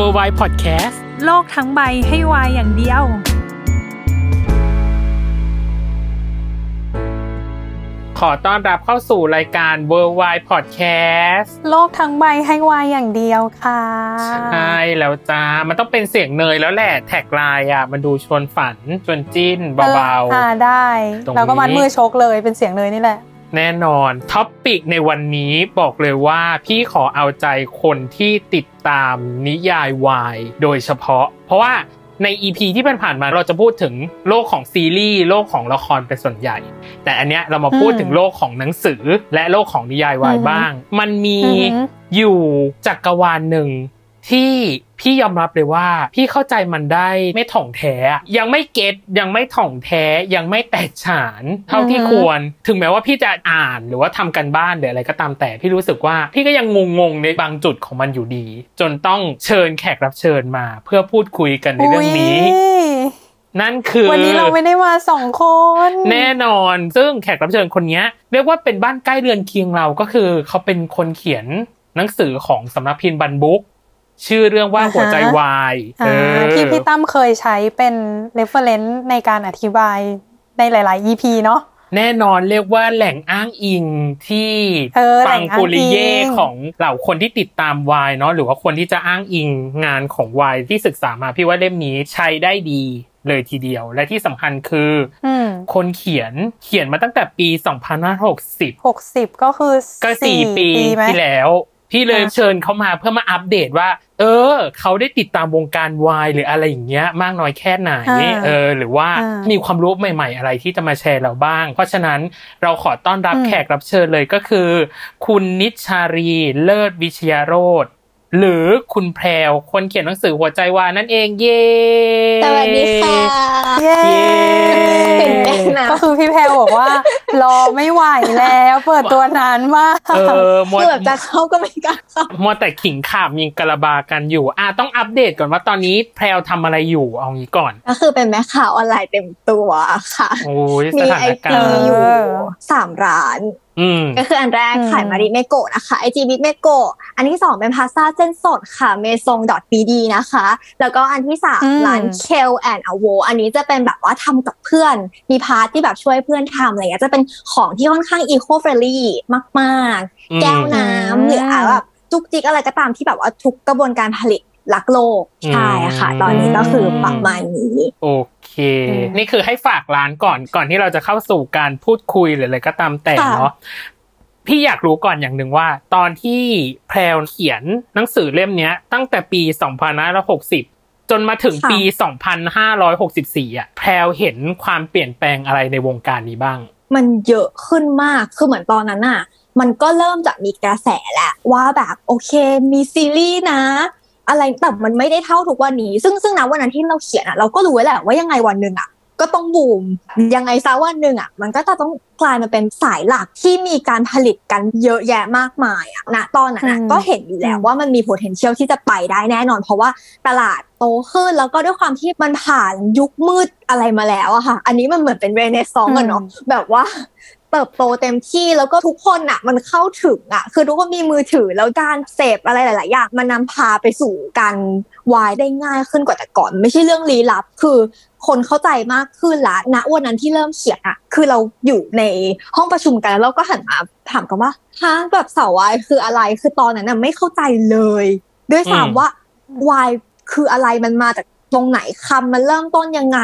W o r l d w i d e Podcast โลกทั้งใบให้วายอย่างเดียว ขอต้อนรับเข้าสู่รายการ w o r l d w i d e Podcast โลกทั้งใบให้วายอย่างเดียวค่ะ ใช่แล้วจ้า มันต้องเป็นเสียงเนยแล้วแหละ tagline อะ มันดูชวนฝัน ชวนจิ้นเบาอ่าได้ ตรงนี้แล้วก็มัดมือชกเลยเป็นเสียงเนยนี่แหละๆ แน่นอน topic ในวันนี้บอกเลยว่าพี่ขอเอาใจคนที่ติดตามนิยายวายโดยเฉพาะ เพราะว่าใน EP ที่ผ่านๆมาเราจะพูดถึงโลกของซีรีส์โลกของละครเป็นส่วนใหญ่ แต่อันเนี้ยเรามาพูดอืมถึงโลกของหนังสือและโลกของนิยายวายอือฮึบ้าง มันมีอือฮึอยู่จักรวาลหนึ่ง ที่พี่ยอมรับเลยว่า พี่เข้าใจมันได้ไม่ถ่องแท้อะยังไม่เก็ตยังไม่ถ่องแท้ยังไม่แตกฉาน เท่าที่ควร ถึงแม้ว่าพี่จะอ่านหรือว่าทำกันบ้านหรืออะไรก็ตามแต่ พี่รู้สึกว่าพี่ก็ยังงงๆในบางจุดของมันอยู่ดี จนต้องเชิญแขกรับเชิญมา เพื่อพูดคุยกันในเรื่องนี้อุ๊ยนั่นคือ วันนี้เราไม่ได้มาสองคน แน่นอน ซึ่งแขกรับเชิญคนเนี้ยเรียกว่าเป็นบ้านใกล้เรือนเคียงเราก็คือ เขาเป็นคนเขียนหนังสือของสำนักพิมพ์บันบุ๊ก ชื่อเรื่องว่าหัวใจวายอ่าเออที่พี่ตั้มเคยใช้เป็น reference ในการอธิบายในหลาย ๆ EP เนาะแน่นอนเรียกว่าแหล่งอ้างอิงที่เออปังแหล่งอ้างอิงปุริเย่ของเหล่าคนที่ติดตามวายเนาะหรือว่าคนที่จะอ้างอิงงานของวายที่ศึกษามาพี่ว่าเล่มนี้ใช้ได้ดีเลยทีเดียว และที่สำคัญคืออืมคนเขียนเขียนมาตั้งแต่ปี 2560หกสิบก็คือก็สี่ปีไหมที่แล้ว พี่เลยอะเชิญเขามาเพื่อมาอัปเดตว่า เออ เขาได้ติดตามวงการวายหรืออะไรอย่างเงี้ย มากน้อยแค่ไหนเออ หรือว่ามีความรู้ใหม่ ๆ อะไรที่จะมาแชร์เราบ้าง เพราะฉะนั้นเราขอต้อนรับแขกรับเชิญเลยก็คือ คุณนิชชารีเลิศวิชยโรธหรือคุณแพรวคนเขียนหนังสือหัวใจวายนั่นเองเย้สวัสดีค่ะเย้เย้ตื่นเต้นนะก็คือพี่แพรบอกว่า รอไม่ไหวแล้ว เปิดตัวนานมากเออหมดคือแบบจะเข้าก็ไม่กล้าเข้ามัวแต่ขิงขาบยิงกระบากันอยู่ อะต้องอัปเดตก่อนว่าตอนนี้แพรวทำอะไรอยู่เอางี้ก่อน ก็คือเป็นแม่ค้าออนไลน์เต็มตัวค่ะ โอ้ยสมีถาไอนกาจีรณ์อยู่เออสามร้านอืม ก็คืออันแรกอืมขายมาริเมโกะนะคะไอจีบิ๊กเมโกะอันที่สองเป็นพาสต้าเส้นสดค่ะเมซง .bd นะคะ แล้วก็อันที่สามอืมร้านเคลแอนอโวอันนี้จะเป็นแบบว่าทำกับเพื่อน มีพาร์ทที่แบบช่วยเพื่อนทำอะไรเงี้ยจะเป็นของที่ค่อนข้างอีโคเฟรนลี่มากอืมๆแก้วน้ำหรืออะแบบจุกจิกอะไรก็ตามที่แบบว่าทุกกระบวนการผลิต รักโลกใช่ค่ะ ตอนนี้ก็คือประมาณนี้ โอเคอืมนี่คือให้ฝากร้านก่อนก่อนที่เราจะเข้าสู่การพูดคุยหรืออะไรก็ตามแต่ค่ะเนาะพี่อยากรู้ก่อนอย่างหนึ่งว่า ตอนที่แพรวเขียนหนังสือเล่มเนี้ยตั้งแต่ปี2560 จนมาถึงปี 2564อะแพรวเห็นความเปลี่ยนแปลงอะไรในวงการนี้บ้าง มันเยอะขึ้นมากคือเหมือนตอนนั้นน่ะมันก็เริ่มจากมีกระแสแหละว่าแบบโอเคมีซีรีส์นะ อะไรแต่มันไม่ได้เท่าทุกวันนี้ ซึ่งซึ่งนะวันนั้นที่เราเขียนอะเราก็รู้ไว้แหละว่ายังไงวันหนึ่งอะก็ต้องบูมยังไงซะวันหนึ่งอะมันก็จะต้องกลายมาเป็นสายหลักที่มีการผลิตกันเยอะแยะมากมายอะณตอนนั้นอะอืมก็เห็นอยู่แล้วว่ามันมี potential ที่จะไปได้แน่นอน เพราะว่าตลาดโตขึ้นแล้วก็ด้วยความที่มันผ่านยุคมืดอะไรมาแล้วอะค่ะ อันนี้มันเหมือนเป็นเรเนซองส์อะเนาะแบบว่า เติบโตเต็มที่แล้วก็ทุกคนอะมันเข้าถึงอะคือทุกคนมีมือถือแล้วการเสพอะไรหลาย ๆ อย่างมันนำพาไปสู่การวายได้ง่ายขึ้นกว่าแต่ก่อน ไม่ใช่เรื่องลี้ลับ คือคนเข้าใจมากขึ้นละณวันนั้นที่เริ่มเขียนอะคือเราอยู่ในห้องประชุมกันแล้วเราก็หันมาถามกันว่าฮะแบบสาววายคืออะไรคือตอนนั้นน่ะไม่เข้าใจเลย ด้วยอืมซ้ำว่าวายคืออะไรมันมาจาก ตรงไหนคำมันเริ่มต้นยังไง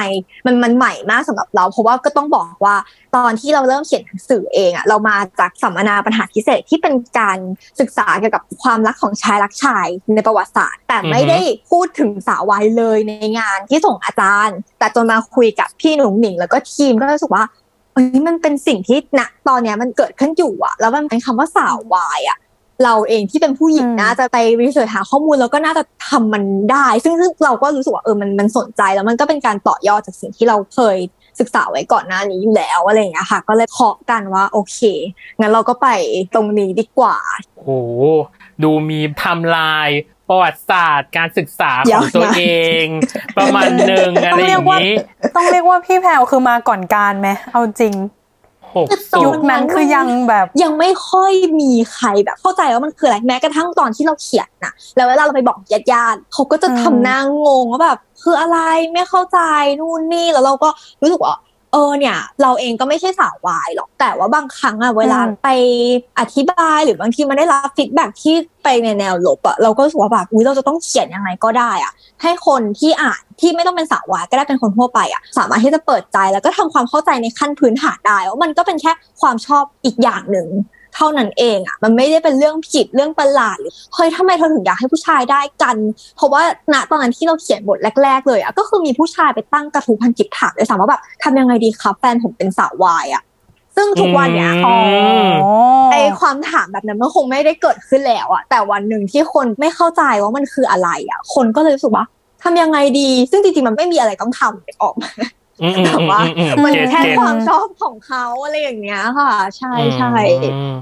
มันมันใหม่มากสำหรับเรา เพราะว่าก็ต้องบอกว่าตอนที่เราเริ่มเขียนหนังสือเองอะเรามาจากสัมมนาปัญหาพิเศษที่เป็นการศึกษาเกี่ยวกับความรักของชายรักชายในประวัติศาสตร์ แต่ไม่ได้พูดถึงสาววายเลยในงานที่ส่งอาจารย์ แต่จนมาคุยกับพี่หนุ่งหนิงแล้วก็ทีมก็รู้สึกว่าเอ้ยมันเป็นสิ่งที่ณตอนเนี้ยมันเกิดขึ้นอยู่อะแล้วมันเป็นคำว่าสาววายอะ เราเองที่เป็นผู้หญิงอืมน่าจะไปรีเสิร์ชหาข้อมูลแล้วก็น่าจะทำมันได้ซึ่งซึ่งเราก็รู้สึกว่าเออมันมันสนใจแล้วมันก็เป็นการต่อยอดจากสิ่งที่เราเคยศึกษาไว้ก่อนหน้านี้อยู่แล้วอะไรอย่างเงี้ยค่ะ ก็เลยเคาะกันว่าโอเคงั้นเราก็ไปตรงนี้ดีกว่าโอ้โหดูมีไทำลายประวัติศาสตร์การศึกษาขยาอวงตัวนะเอง ประมาณหนึ่งอะไรอย่างนี้ ต้องเรียกว่าพี่แพรวคือมาก่อนการไหมเอาจริงหกตสู ยุงคนั้นคือยังแบบยังไม่ค่อยมีใครแบบ เข้าใจว่ามันคืออะไรแม้กระทั่งตอนที่เราเขียนนะแล้วเวลาเราไปบอกญาติญาติๆเขาก็จะอืมทำหน้างงว่าแบบคืออะไรไม่เข้าใจนู่นนี่แล้วเราก็รู้สึกว่าเออเนี่ย เราเองก็ไม่ใช่สาววายหรอก แต่ว่าบางครั้งอะเวลาไปอธิบายหรือบางทีมันได้รับฟีดแบ็ที่ไปในแนวลบอะเราก็รู้สึกว่าแบบอุ้ยเราจะต้องเขียนยังไงก็ได้อะให้คนที่อ่านที่ไม่ต้องเป็นสาววายก็ได้เป็นคนทั่วไปอะสามารถที่จะเปิดใจแล้วก็ทำความเข้าใจในขั้นพื้นฐานได้ว่ามันก็เป็นแค่ความชอบอีกอย่างหนึ่ง เท่านั้นเองอะมันไม่ได้เป็นเรื่องผิดเรื่องประหลาดหรือเฮ้ยทำไมเธอถึงอยากให้ผู้ชายได้กัน เพราะว่าณตอนนั้นที่เราเขียนบทแรก ๆ เลยอะก็คือมีผู้ชายไปตั้งกระทู้พันจิบถามเลยสามว่าแบบทำยังไงดีครับแฟนผมเป็นสาววายอะซึ่งทุกวันเนี้ยอืมไอความถามแบบนั้นมันคงไม่ได้เกิดขึ้นแล้วอะแต่วันหนึ่งที่คนไม่เข้าใจว่ามันคืออะไรอะคนก็เลยรู้สึกว่าทำยังไงดี ซึ่งจริงๆมันไม่มีอะไรต้องทำออกมาอืมอืม แต่ว่าอืมมันเก็ตแค่เก็ตความชอบของเขาอะไรอย่างเงี้ยค่ะ ใช่ใช่อืม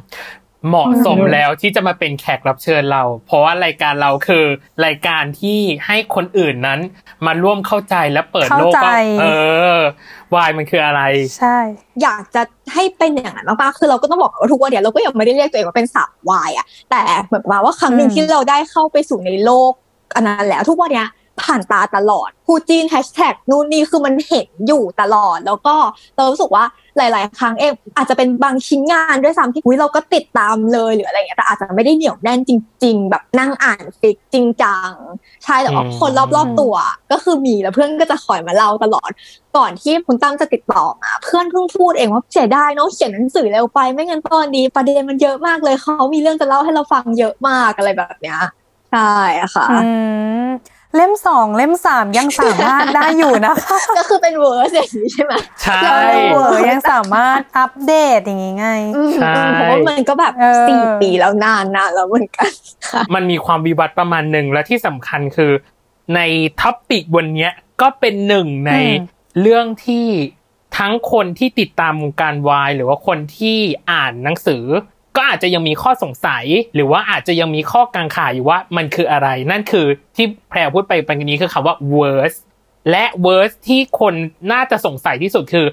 เหมาะสมแล้วที่จะมาเป็นแขกรับเชิญเรา เพราะว่ารายการเราคือรายการที่ให้คนอื่นนั้น มาร่วมเข้าใจและเปิดโลกเข้าใจว่าเออวายมันคืออะไร ใช่ อยากจะให้เป็นอย่างนั้นมากๆคือเราก็ต้องบอกว่าทุกวันเนี้ยเราก็ยังไม่ได้เรียกตัวเองว่าเป็นสาววายอะแต่เหมือนกับว่าครั้งหนึ่งอืมที่เราได้เข้าไปสู่ในโลกอันนั้นแล้วทุกวันเนี้ย ผ่านตาตลอดคู่จีนแฮชแท็กนู่นนี่คือมันเห็นอยู่ตลอด แล้วก็เรารู้สึกว่าหลาย ๆ ครั้งเองอาจจะเป็นบางชิ้นงานด้วยซ้ำที่อุ๊ยเราก็ติดตามเลยหรืออะไรเงี้ยแต่อาจจะไม่ได้เหนียวแน่นจริง ๆ แบบนั่งอ่านฟิกจริงจังใช่แต่ว่าอืมคนรอบ ๆ ตัว ก็คือมีแล้วเพื่อนก็จะคอยมาเล่าตลอด ก่อนที่คุณตั้มจะติดต่อมาเพื่อนเพิ่งพูดเองว่าเสียดายเนาะเขียนหนังสือเร็วไป ไม่งั้นตอนนี้ประเด็นมันเยอะมากเลยเขามีเรื่องจะเล่าให้เราฟังเยอะมากอะไรแบบเนี้ยใช่อะค่ะอืม เล่มสองเล่มสามยังสามารถได้อยู่นะคะก็คือเป็นเวอร์สอย่างนี้ใช่ไหมใช่ใช่เวอร์ยังสามารถอัปเดตอย่างงี้ไงอืมใช่เพราะว่ามันก็แบบเออสี่ปีแล้วนานนานแล้วเหมือนกันค่ะมันมีความวิวัฒน์ประมาณหนึ่งและที่สำคัญคือ ใน topic วันเนี้ยก็เป็นหนึ่งในอืมเรื่องที่ทั้งคนที่ติดตามวงการวายหรือว่าคนที่อ่านหนังสือ ก็อาจจะยังมีข้อสงสัย หรือว่าอาจจะยังมีข้อกังขาอยู่ว่ามันคืออะไร นั่นคือที่แพรพูดไปปันนี้คือคำว่า verse และ worst ที่คนน่าจะสงสัยที่สุดคือ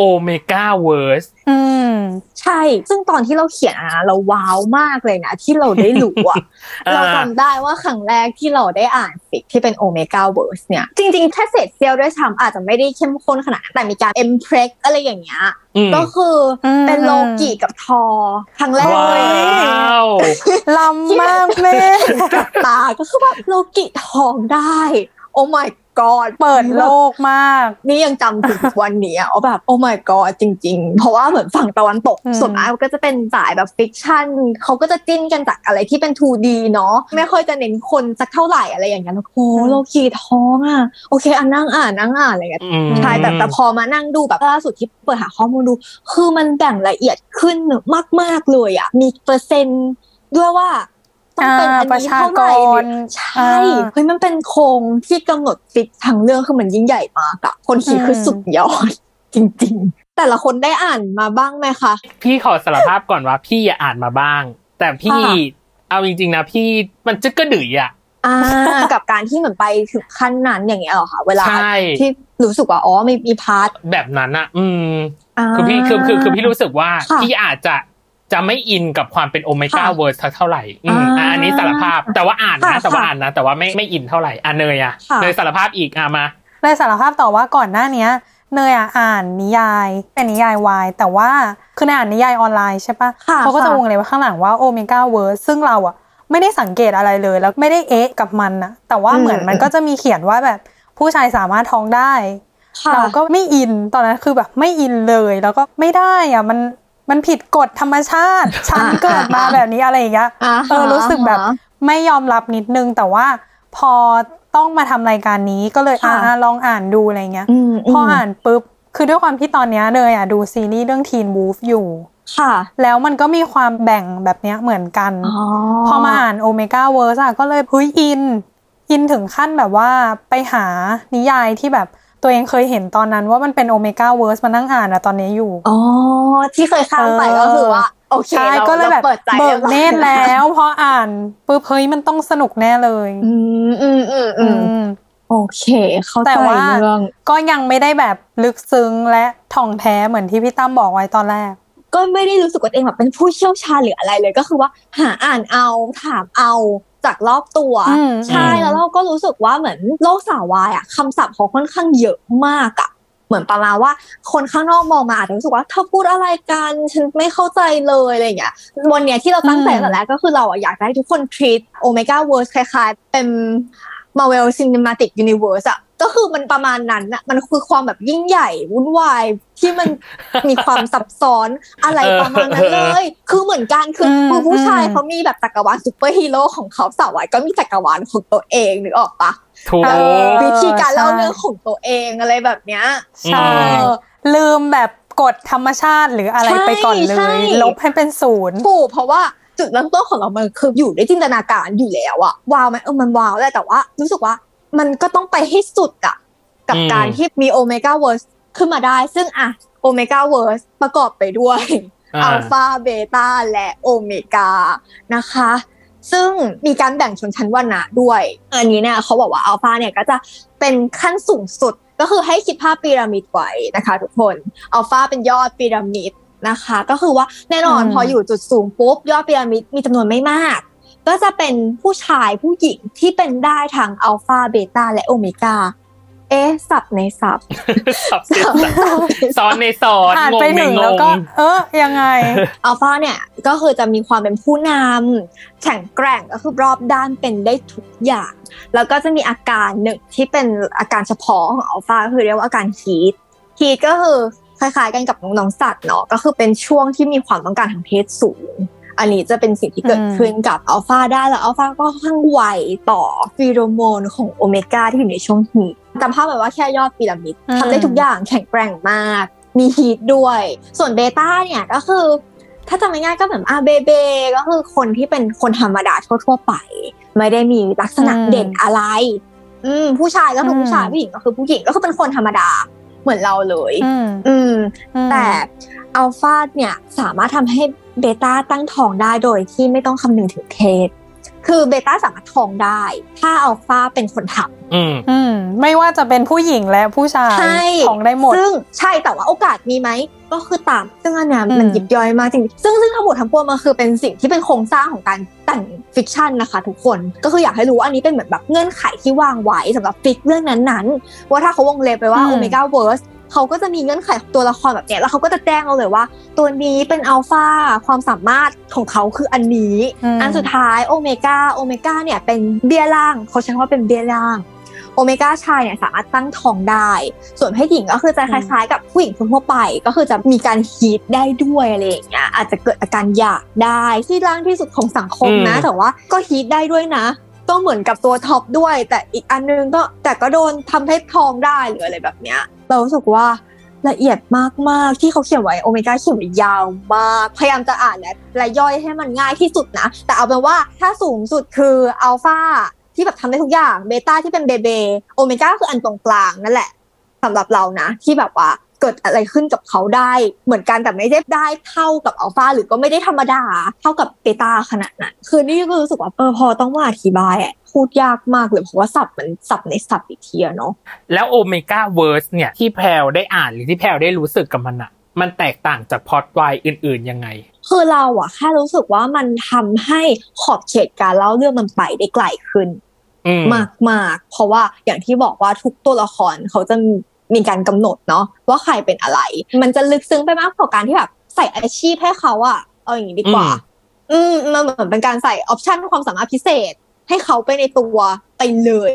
omega worst อืม ใช่ ซึ่งตอนที่เราเขียนอะนะเราว้าวมากเลยนะ ที่เราได้รู้อะอ่าเราจำได้ว่าครั้งแรกที่เราได้อ่านฟิกที่เป็นโอเมก้าเวิร์สเนี่ย จริงๆแค่เศษเซียวด้วยซ้ำอาจจะไม่ได้เข้มข้นขนาดนั้นแต่มีการเอ็มเพรกอะไรอย่างเงี้ยอืมก็คืออมเป็นโลกิกับทอครั้งแรกว้เลยาวลำมากแม่กับตาก็คือแบบโลกิทองได้ โอ้ my god เปิดโลกมาก นี่ยังจำถึงวันนี้อะว่าแบบโอ้ my god จริง ๆ เพราะว่าเหมือนฝั่งตะวันตกอืมส่วนมากก็จะเป็นสายแบบฟิกชันเขาก็จะจิ้นกันจากอะไรที่เป็น 2D เนาะไม่ค่อยจะเน้นคนสักเท่าไหร่อะไรอย่างเงี้ยแล้วโอ้โลกีทองอะโอเคอันนั่งอ่านนั่งอ่านอะไรอย่างเงี้ยอืมใช่แต่แต่พอมานั่งดูแบบล่าสุดที่เปิดหาข้อมูลดู คือมันแบ่งละเอียดขึ้นมาก ๆเลยอะมีเปอร์เซ็นต์ด้วยว่า ต้องเป็นอันอ่าประนี้ชาเท่าไหร่กรหรือใช่อ่าเฮ้ยมันเป็นโครงที่กำหนดฟิกทั้งเรื่องคือมันยิ่งใหญ่มากอะคนขีดคือสุดยอดจริง ๆ แต่ละคนได้อ่านมาบ้างไหมคะ พี่ขอสารภาพก่อนว่าพี่อ่านมาบ้าง แต่พี่ค่ะเอาจริงๆนะพี่มันจะกระดือยอะอ่ากับการที่เหมือนไปถึงขั้นนั้นอย่างเงี้ยเหรอคะเวลาใช่ที่รู้สึกว่าอ๋อมีมีพาร์ทแบบนั้นอะอืมาคือพี่คือคือคือพี่รู้สึกว่าค่ะพี่อาจจะ จะไม่อินกับความเป็น Omegaverse ค่ะเท่าไหร่อืมอ่าอะอันนี้สารภาพแต่ว่าอ่านค่ะนะแต่ว่าค่ะอ่านนะแต่ว่าไม่ไม่อินเท่าไหร่อะเนยอะค่ะเนยสารภาพอีกอะมาเลยสารภาพต่อว่าก่อนหน้าเนี้ยเนยอะอ่านนิยายเป็นนิยายวายแต่ว่าคือในอ่านนิยายออนไลน์ใช่ปะค่ะเขาก็จะค่ะวงเล็บว่าข้างหลังว่า Omegaverse ซึ่งเราอะไม่ได้สังเกตอะไรเลยแล้วไม่ได้เอ๊ะกับมันนะแต่ว่าอืมเหมือนมันก็จะมีเขียนว่าแบบผู้ชายสามารถท้องได้ค่ะเราก็ไม่อินตอนนั้นคือแบบไม่อินเลยแล้วก็ไม่ได้อะมัน มันผิดกฎธรรมชาติ ฉันเกิดมาแบบนี้อะไรอย่างเงี้ยอ่าฮะเออรู้สึกแบบอ่าฮะไม่ยอมรับนิดนึง แต่ว่าพอต้องมาทำรายการนี้ก็เลยค่ะอ่าลองอ่านดูอะไรเงี้ยอืมพออ่านปุ๊บคือด้วยความที่ตอนเนี้ยเนยอะดูซีรีส์เรื่อง Teen Wolf อยู่ค่ะ แล้วมันก็มีความแบ่งแบบเนี้ยเหมือนกันอ๋อพอมาอ่าน Omegaverse อะก็เลยเฮ้ยอิน อินถึงขั้นแบบว่าไปหานิยายที่แบบ ตัวเองเคยเห็นตอนนั้นว่ามันเป็น Omegaverse มานั่งอ่านอะตอนนี้อยู่ อ๋อ ที่เคยข้ามไปเออก็คือว่า โอเคใช่เราก็เลยแบบเราเปิดใจเบิกเนตรรียบร้อยแล้วพออ่านปุ๊บเฮ้ยมันต้องสนุกแน่เลย อืมอืมอืมอือืมโอเค เข้าใจแต่ว่าเรื่องก็ยังไม่ได้แบบลึกซึ้งและถ่องแท้เหมือนที่พี่ตั้มบอกไว้ตอนแรก ก็ไม่ได้รู้สึกว่าตัวเองแบบเป็นผู้เชี่ยวชาญหรืออะไรเลย ก็คือว่าหาอ่านเอาถามเอาจากรอบตัวอืมใช่อืมแล้วเราก็รู้สึกว่าเหมือนโลกสาววายอะคำศัพท์เขาค่อนข้างเยอะมากอะเหมือนประมาณว่าคนข้างนอกมองมาอาจจะรู้สึกว่าเธอพูดอะไรกันฉันไม่เข้าใจเลยอะไรอย่างเงี้ยวันเนี้ยที่เราตั้งใจอืมแต่แรกก็คือเราอะอยากให้ทุกคน treat Omega Verse คล้ายๆ เป็น Marvel Cinematic Universe อะ ก็คือมันประมาณนั้นอะมันคือความแบบยิ่งใหญ่วุ่นวายที่มันมีความซับซ้อนอะไรประมาณนั้นเลย คือเหมือนกันคืออืมคือผู้ชายอืมเขามีแบบจักรวาลซูเปอร์ฮีโร่ของเขาสาววายก็มีจักรวาลของตัวเองนึกออกปะถูกเออวิธีการเล่าใช่เรื่องของตัวเองอะไรแบบเนี้ยใช่เออลืมแบบกฎธรรมชาติหรืออะไรใช่ไปก่อนเลยใช่ลบให้เป็นศูนย์ถูกเพราะว่าจุดเริ่มต้นของเรามันคืออยู่ในจินตนาการอยู่แล้วอะว้าวไหมเออมันว้าวแหละแต่ว่า รู้สึกว่า มันก็ต้องไปให้สุดอะกับอืมการที่มี Omegaverse ขึ้นมาได้ ซึ่งอะ Omegaverse ประกอบไปด้วยอ่าอัลฟาเบต้าและโอเมก้านะคะ ซึ่งมีการแบ่งชนชั้นวรรณะด้วย อันนี้เนี่ยเขาบอกว่าอัลฟาเนี่ยก็จะเป็นขั้นสูงสุดก็คือให้คิดภาพพีระมิดไว้นะคะ ทุกคนอัลฟาเป็นยอดพีระมิดนะคะ ก็คือว่าแน่นอนอืมพออยู่จุดสูงปุ๊บยอดพีระมิดมีจำนวนไม่มาก ก็จะเป็นผู้ชายผู้หญิงที่เป็นได้ทางอัลฟาเบต้าและโอเมก้าเอ๊ะสับในสับสับเสียงซ้อนในซ้อนอ่านงงไปในถึงงแล้วงก็ เออยังไงอัลฟาเนี่ยก็คือจะมีความเป็นผู้นำแข็งแกร่งก็คือรอบด้านเป็นได้ทุกอย่าง แล้วก็จะมีอาการหนึ่งที่เป็นอาการเฉพาะของอัลฟาก็คือเรียกว่าอาการฮีทฮีทก็คือคล้ายๆกันกับน้องๆสัตว์เนาะก็คือเป็นช่วงที่มีความต้องการทางเพศสูง อันนี้จะเป็นสิ่งที่เกิดอืมขึ้นกับอัลฟาได้แล้วอัลฟาก็ค่อนข้างไวต่อฟีโรโมนของโอเมก้าที่อยู่ในช่วง heat จำภาพไว้ว่าแค่ยอดพีระมิดอืมทำได้ทุกอย่างแข็งแกร่งมาก มี heat ด้วย ส่วนเบต้าเนี่ยก็คือ ถ้าจำง่ายๆก็เหมือนอาเบเบก็คือคนที่เป็นคนธรรมดาทั่วๆไป ไม่ได้มีลักษณะอืมเด่นอะไร อืมผู้ชายก็คืออมผู้ชายผู้หญิงก็คือผู้หญิงก็คือเป็นคนธรรมดาเหมือนเราเลย อืมอืมอืมแต่อัลฟาเนี่ยสามารถทำให้ เบต้าตั้งท้องได้โดยที่ไม่ต้องคำนึงถึงเพศคือเบต้าสามารถท้องได้ ถ้าอัลฟาเป็นคนทำอืมอืมไม่ว่าจะเป็นผู้หญิงและผู้ชายใช่ท้องได้หมด ซึ่งใช่แต่ว่าโอกาสมีไหมก็คือต่ำซึ่งอันเนี้ยอืมมันยิบย่อยมากจริงๆซึ่งซึ่งทั้งหมดทั้งปวงมันคือเป็นสิ่งที่เป็นโครงสร้างของการแต่ง fiction นะคะ ทุกคนก็คืออยากให้รู้ว่าอันนี้เป็นเหมือนแบบเงื่อนไขที่วางไว้สำหรับ fic เรื่องนั้นๆ ว่าถ้าเขาวงเล็บไปว่าอืม Omegaverse เขาก็จะมีเงื่อนไขของตัวละครแบบเนี้ยแล้วเขาก็จะแจ้งเราเลยว่า ตัวนี้เป็นอัลฟาความสามารถของเขาคืออันนี้มอันสุดท้ายโอเมก้าโอเมก้าเนี่ยเป็นเบี้ยล่างเขาใช้คำว่าเป็นเบี้ยล่างโอเมก้าชายเนี่ยสามารถตั้งท้องได้ ส่วนเพศหญิงก็คือจะคล้ายๆ กับผู้หญิงทั่วๆไป ก็คือจะมีการฮีทได้ด้วยอะไรอย่างเงี้ยอาจจะเกิดอาการอยากได้ที่ล่างที่สุดของสังคมนะอืมแต่ว่าก็ฮีทได้ด้วยนะก็เหมือนกับตัวท็อปด้วย แต่อีกอันนึงก็แต่ก็โดนทำให้ท้องได้หรืออะไรแบบเนี้ย เรารู้สึกว่าละเอียดมากๆที่เขาเขียนไว้โอเมก้าเขียนไว้ยาวมากพยายามจะอ่านและและย่อยให้มันง่ายที่สุดนะ แต่เอาเป็นว่าถ้าสูงสุดคืออัลฟาที่แบบทำได้ทุกอย่างเบต้าที่เป็นเบเบโอเมก้าคืออันตรงกลางนั่นแหละสำหรับเรานะ ที่แบบว่าเกิดอะไรขึ้นกับเขาได้เหมือนกันแต่ไม่ได้ได้เท่ากับอัลฟาหรือก็ไม่ได้ธรรมดา เท่ากับเบต้าขนาดนั้นคือนี่ก็รู้สึกว่าเออพอต้องมาอธิบายอะ พูดยากมากเลยเพราะว่าศัพท์มันศัพท์ในศัพท์อีกทีอะเนาะแล้ว Omegaverse เนี่ยที่แพรวได้อ่านหรือที่แพรวได้รู้สึกกับมันอะมันแตกต่างจากพล็อตวายอื่น ๆ ยังไง คือเราอะแค่รู้สึกว่ามันทำให้ขอบเขตการเล่าเรื่องมันไปได้ไกลขึ้นอืมมากมากๆเพราะว่าอย่างที่บอกว่าทุกตัวละครเขาจะมีการกำหนดเนาะว่าใครเป็นอะไร มันจะลึกซึ้งไปมากกว่าการที่แบบใส่อาชีพให้เขาอะเอาอย่างนี้ดีกว่า อืมมันเหมือนเป็นการใส่ option ความสามารถพิเศษ ให้เขาไปในตัวไปเลย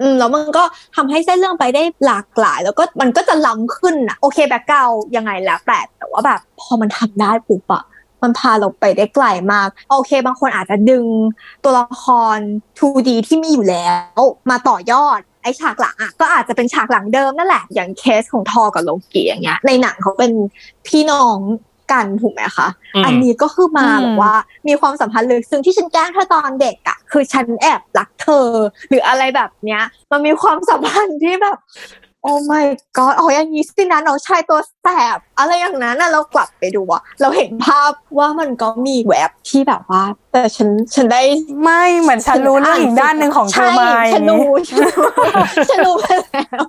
อืมแล้วมันก็ทำให้เส้นเรื่องไปได้หลากหลาย แล้วก็มันก็จะล้ำขึ้นอะโอเค background ยังไงแล้วแต่แต่ว่าแบบพอมันทำได้ปุ๊บอะมันพาเราไปได้ไกลมาก โอเค บางคนอาจจะดึงตัวละคร 2D ที่มีอยู่แล้ว มาต่อยอดไอฉากหลังอะก็อาจจะเป็นฉากหลังเดิมนั่นแหละ อย่างเคสของธอร์กับโลกีอย่างเงี้ยในหนังเขาเป็นพี่น้อง กันถูกไหมคะอืมอันนี้ก็คือมาอืมแบบว่ามีความสัมพันธ์ลึกซึ้งที่ฉันแกล้งเธอตอนเด็กอะคือฉันแอบรักเธอ หรืออะไรแบบเนี้ย มันมีความสัมพันธ์ที่แบบโอ้ my god อ๋ออย่างนี้สินะน้องชายตัวแสบ อะไรอย่างนั้นน่ะเรากลับไปดูอะเราเห็นภาพว่ามันก็มีแวบที่แบบว่า แต่ฉันฉันได้ไม่เหมือนฉันรู้เรื่องอีกด้านหนึ่งของเธอมาใช่อฉันย่างรู้นี้ฉันรู้ฉันรู้ไปแล้ว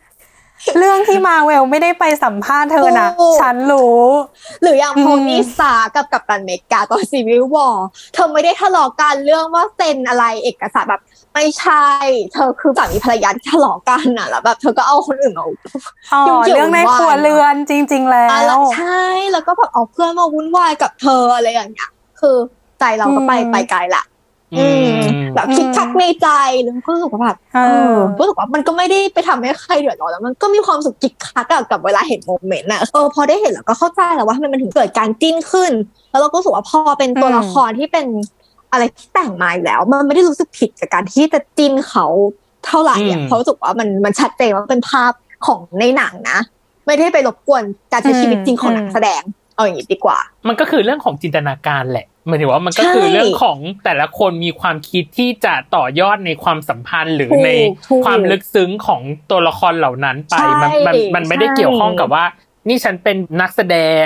เรื่องที่มาเวลไม่ได้ไปสัมภาษณ์เธอนะโอ้ฉันรู้ หรืออย่างอืมโพนิสากับกัปตันเมกาตอน Civil War เธอไม่ได้ทะเลาะกันเรื่องว่าเซ็นอะไรเอกสารแบบ ไม่ใช่ เธอคือสามีภรรยาที่ทะเลาะกันน่ะแล้วแบบเธอก็เอาคนอื่นมาอ๋อยุ่งเกี่ยวเรื่องในวุ่นวายครัวเรือนจริง ๆ แล้อะแล้วใช่แล้วก็แบบเอาเพื่อนมาวุ่นวายกับเธออะไรอย่างเงี้ยคือใจเราก็ไปอืมไปไกลละอือืม แบบคิกคักในใจแล้วก็รู้สึกว่าแบบเออเออรู้สึกว่ามันก็ไม่ได้ไปทำให้ใครเดือดร้อนแล้วมันก็มีความสุขคิกคักอะกับเวลาเห็น moment อะเออพอได้เห็นแล้วก็เข้าใจแล้วว่าทำไมมันถึงเกิดการจิ้นขึ้น แล้วเราก็รู้สึกว่าพอเป็นตัวอืมละครที่เป็นอะไรที่แต่งมาอยู่แล้ว มันไม่ได้รู้สึกผิดกับการที่จะจิ้นเขาเท่าไหร่อะอืมเพราะรู้สึกว่ามันมันชัดเจนว่าเป็นภาพของในหนังนะ ไม่ได้ไปรบกวนการใช้ชีวิตจริงของนักแสดง เอาอย่างนี้ดีกว่า มันก็คือเรื่องของจินตนาการแหละหมายถึงว่ามันก็คือใช่เรื่องของแต่ละคนมีความคิดที่จะต่อยอดในความสัมพันธ์หรือถูกในถูกความลึกซึ้งของตัวละครเหล่านั้นไปใช่มันมันมันไม่ได้เกี่ยวข้องกับว่า นี่ฉันเป็นนักแสดง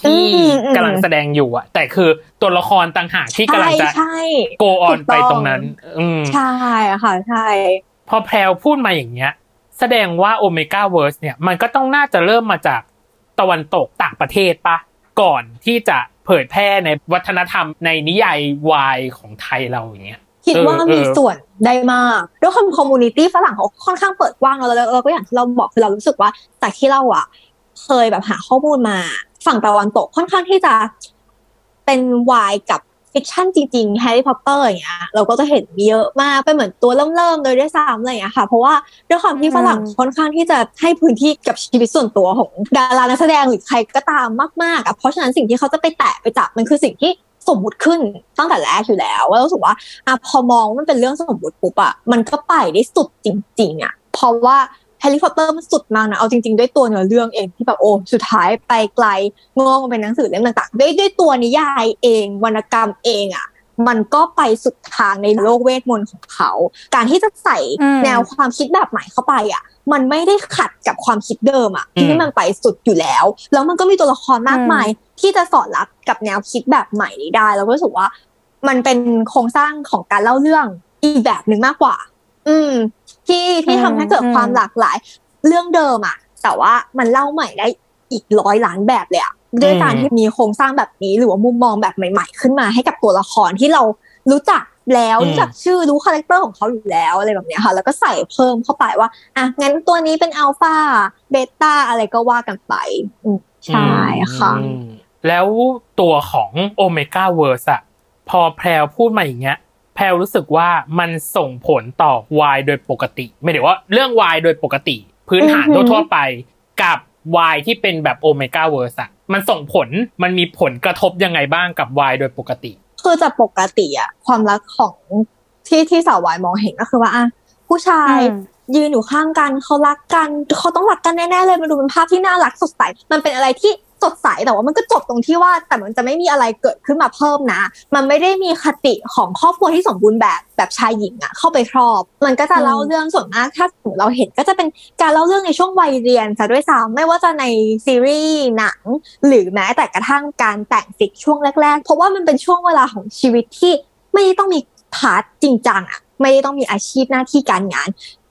ที่อืมอืมกำลังแสดงอยู่อะแต่คือตัวละครต่างหากที่กำลังจะใช่ go on ถูกไปต้องตรงนั้น อืมใช่อะค่ะใช่ พอแพรวพูดมาอย่างเงี้ย แสดงว่า Omegaverse เนี่ยมันก็ต้องน่าจะเริ่มมาจาก ตะวันตกต่างประเทศปะก่อนที่จะเผยแพร่ในวัฒนธรรมในนิยายวายของไทยเราอย่างเงี้ยคิดว่าเออมีเออส่วนได้มากด้วยความ community ฝรั่งเขาค่อนข้างเปิดกว้างแล้วแล้วเราก็อย่างที่เราบอกคือเรารู้สึกว่าจากที่เราอะ เคยแบบหาข้อมูลมา ฝั่งตะวันตกค่อนข้างที่จะเป็นวายกับ fiction จริงๆแฮร์รี่พอตเตอร์อย่างเงี้ยเราก็จะเห็นมีเยอะมากเป็นเหมือนตัวเริ่มๆเลยด้วยซ้ำอะไรอย่างเงี้ยค่ะ เพราะว่าด้วยความที่ฝรั่งอืมค่อนข้างที่จะให้พื้นที่กับชีวิตส่วนตัวของดารานักแสดงหรือใครก็ตามมากๆอะเพราะฉะนั้นสิ่งที่เขาจะไปแตะไปจับมันคือสิ่งที่สมมุติขึ้นตั้งแต่แรกอยู่แล้วว่ารู้สึกว่าอะพอมองว่ามันเป็นเรื่องสมมติปุ๊บอะมันก็ไปได้สุดจริงๆอะเพราะว่า แฮร์รี่พอตเตอร์มันสุดมากนะ เอาจริง ๆ ด้วยตัวเนื้อเรื่องเองที่แบบโอ้สุดท้ายไปไกลงอกมาเป็นหนังสือเล่มต่างๆด้วยด้วยตัวนิยายเอง วรรณกรรมเองอะมันก็ไปสุดทางในโลกเวทมนต์ของเขา การที่จะใส่อืมแนวความคิดแบบใหม่เข้าไปอะมันไม่ได้ขัดกับความคิดเดิมอะอืมที่มันไปสุดอยู่แล้ว แล้วมันก็มีตัวละครมากมาย ที่จะสอดรับกับแนวคิดแบบใหม่นี้ได้ แล้วก็รู้สึกว่า มันเป็นโครงสร้างของการเล่าเรื่องอีกแบบหนึ่งมากกว่า อืม ที่ที่อืมทำให้เกิดอืมความหลากหลาย เรื่องเดิมอะแต่ว่ามันเล่าใหม่ได้อีกร้อยล้านแบบเลยอะด้วยการที่มีโครงสร้างแบบนี้ หรือว่ามุมมองแบบใหม่ ๆ ขึ้นมาให้กับตัวละครที่เรารู้จักแล้วอืมรู้จักชื่อรู้ character ของเขาอยู่แล้วอะไรแบบเนี้ยค่ะ แล้วก็ใส่เพิ่มเข้าไปว่าอะงั้นตัวนี้เป็น alpha beta อะไรก็ว่ากันไปอืมใช่ค่ะอืมแล้วตัวของ Omegaverse อะพอแพรวพูดมาอย่างเงี้ย แพรวรู้สึกว่ามันส่งผลต่อวายโดยปกติ ไม่ได้ว่าเรื่องวายโดยปกติ พื้นฐานอือหือทั่วๆไปกับวายที่เป็นแบบ Omegaverse อะมันส่งผลมันมีผลกระทบยังไงบ้างกับวายโดยปกติ คือจากปกติอะความรักของที่ที่สาววายมองเห็นก็คือว่าอะผู้ชายอืมยืนอยู่ข้างกันเขารักกันเขาต้องรักกันแน่ๆเลยมันดูเป็นภาพที่น่ารักสดใสมันเป็นอะไรที่ สดใสแต่ว่ามันก็จบตรงที่ว่าแต่มันจะไม่มีอะไรเกิดขึ้นมาเพิ่มนะ มันไม่ได้มีคติของครอบครัวที่สมบูรณ์แบบแบบชายหญิงอะเข้าไปครอบ มันก็จะเล่าเรื่องส่วนมากถ้าสมมติเราเห็นก็จะเป็นการเล่าเรื่องในช่วงวัยเรียนซะด้วยซ้ำไม่ว่าจะในซีรีส์หนัง หรือแม้แต่กระทั่งการแต่ง fic ช่วงแรกๆ เพราะว่ามันเป็นช่วงเวลาของชีวิตที่ไม่ได้ต้องมี part จริงจังอะไม่ได้ต้องมีอาชีพหน้าที่การงาน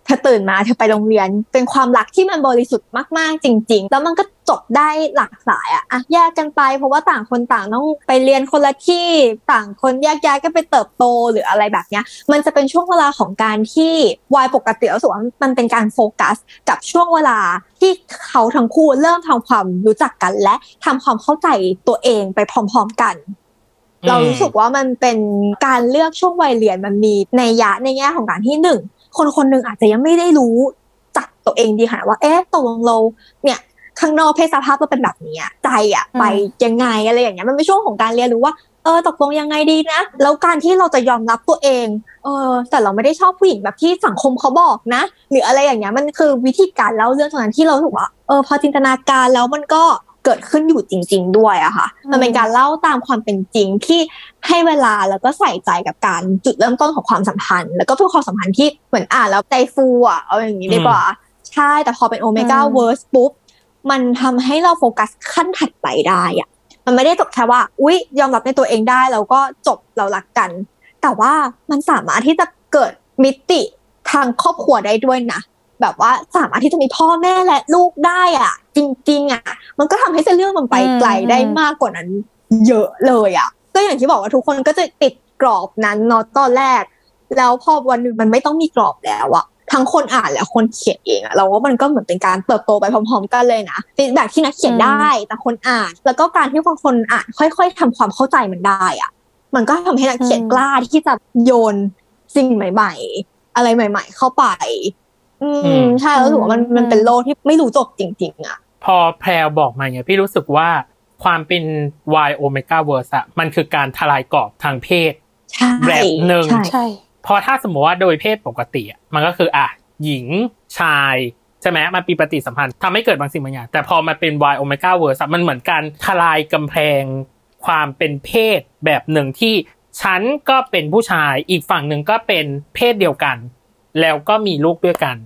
เธอตื่นมาเธอไปโรงเรียน เป็นความรักที่มันบริสุทธิ์มากๆ จริง ๆ แล้วมันก็จบได้หลากหลายอะอะแยกกันไป เพราะว่าต่างคนต่างต้องไปเรียนคนละที่ต่างคนแยกย้ายกันไปเติบโตหรืออะไรแบบเนี้ย มันจะเป็นช่วงเวลาของการที่วายปกติแล้วรู้สึกว่ามันเป็นการโฟกัส กับช่วงเวลาที่เขาทั้งคู่เริ่มทำความรู้จักกัน และทำความเข้าใจตัวเองไปพร้อม ๆกันเรารู้สึกว่ามันเป็นการเลือกช่วงวัยเรียนมันมีในยะในแง่ของการที่หนึ่ง คนคนหนึ่งอาจจะยังไม่ได้รู้จักตัวเองดีขนาดว่า เอ๊ะตกลงเราเนี่ยข้างนอกเพศสภาพเราเป็นแบบนี้อะใจอะไปยังไงอะไรอย่างเงี้ยมันเป็นช่วงของการเรียนรู้ว่าเออตกลงยังไงดีนะ แล้วการที่เราจะยอมรับตัวเองเออแต่เราไม่ได้ชอบผู้หญิงแบบที่สังคมเขาบอกนะ หรืออะไรอย่างเงี้ยมันคือวิธีการเล่าเรื่องตรงนั้นที่เราถูกว่าเออพอจินตนาการแล้วมันก็ เกิดขึ้นอยู่จริง ๆ ด้วยอะค่ะ มันเป็นการเล่าตามความเป็นจริงที่ให้เวลาแล้วก็ใส่ใจกับการจุดเริ่มต้นของความสัมพันธ์ แล้วก็เป็นความสัมพันธ์ที่เหมือนอ่านแล้วใจฟูอะเอาอย่างนี้ดีกว่า ใช่ แต่พอเป็น Omegaverse ปุ๊บ มันทำให้เราโฟกัสขั้นถัดไปได้อะมันไม่ได้จบแค่ว่า อุ๊ย ยอมรับในตัวเองได้แล้วก็จบเรารักกัน แต่ว่ามันสามารถที่จะเกิดมิติทางครอบครัวได้ด้วยนะ แบบว่าสามารถที่จะมีพ่อแม่และลูกได้อะ จริง ๆ อะ มันก็ทำให้เส้นเรื่องมันไปไกลได้มากกว่านั้น เยอะเลยอะก็อย่างที่บอกว่าทุกคนก็จะติดกรอบนั้นเนาะตอนแรก แล้วพอวันหนึ่งมันไม่ต้องมีกรอบแล้วอะทั้งคนอ่านและคนเขียนเองอะเราว่ามันก็เหมือนเป็นการเติบโตไปพร้อม ๆ กันเลยนะฟีดแบ็ที่นักเขียนได้แต่คนอ่าน แล้วก็การที่คนอ่านค่อย ๆทำความเข้าใจมันได้อะมันก็ทำให้นักเขียนกล้าที่จะโยนสิ่งใหม่ ๆ อะไรใหม่ ๆ เข้าไป อืมใช่แล้วถือว่ามันมันเป็นโลกที่ไม่รู้จบจริง ๆอะพอแพรวบอกมาเนี่ยพี่รู้สึกว่าความเป็น Y Omega Verse อะมันคือการทลายกรอบทางเพศใช่แบบหนึ่งใช่ใช่เพราะถ้าสมมติว่าโดยเพศปกติอะมันก็คืออะหญิงชายใช่ไหมมันมีปฏิสัมพันธ์ทำให้เกิดบางสิ่งบางอย่าง แต่พอมันเป็น Y Omega Verse อะมันเหมือนการทลายกำแพง ความเป็นเพศแบบหนึ่งที่ฉันก็เป็นผู้ชายอีกฝั่งหนึ่งก็เป็นเพศเดียวกัน แล้วก็มีลูกด้วยกัน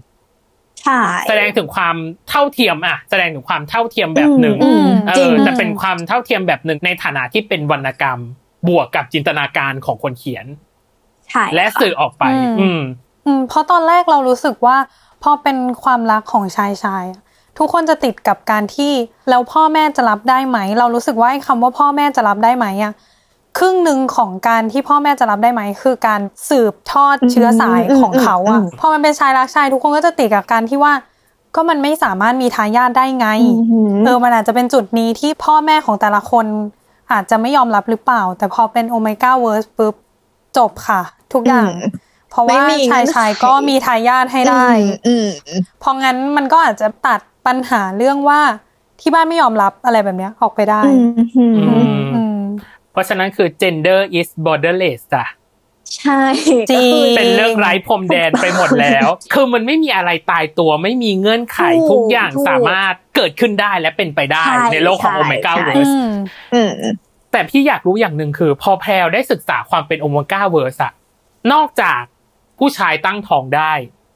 ใช่แสดงถึงความเท่าเทียมอะแสดงถึงความเท่าเทียมแบบหนึ่งอืมเอจริงอแต่เป็นความเท่าเทียมแบบหนึ่งในฐานะที่เป็นวรรณกรรม บวกกับจินตนาการของคนเขียนใช่และสื่อออกไปอืมอืมอืมเพราะตอนแรกเรารู้สึกว่าพอเป็นความรักของชายชายอะทุกคนจะติดกับการที่แล้วพ่อแม่จะรับได้ไหม เรารู้สึกว่าไอ้คำว่าพ่อแม่จะรับได้ไหมอะ ครึ่งหนึ่งของการที่พ่อแม่จะรับได้ไหมคือการสืบทอดเชื้อสายของเขาอะพอมันเป็นชายรักชายทุกคนก็จะติดกับการที่ว่าก็มันไม่สามารถมีทายาทได้ไงอือหือเออ มันอาจจะเป็นจุดนี้ที่พ่อแม่ของแต่ละคน อาจจะไม่ยอมรับหรือเปล่า แต่พอเป็น Omegaverse ปุ๊บจบค่ะ ทุกอย่างอืมเพราะว่าไม่มีชายเงื่อนไขชายก็มีทายาทให้ได้อืมเพราะงั้นมันก็อาจจะตัดปัญหาเรื่องว่าที่บ้านไม่ยอมรับอะไรแบบเนี้ยออกไปได้อืมอืมอืมอืม เพราะฉะนั้นคือ gender is borderless จ้ะใช่จริงก็คือเป็นเรื่องไร้พรมแดนไปหมดแล้ว คือมันไม่มีอะไรตายตัวไม่มีเงื่อนไขถูกทุกอย่างถูกสามารถเกิดขึ้นได้และเป็นไปได้ใช่ในโลกของใช่ Omegaverse ใช่อืมอืมแต่พี่อยากรู้อย่างหนึ่งคือ พอแพรวได้ศึกษาความเป็น Omegaverse อะนอกจากผู้ชายตั้งท้องได้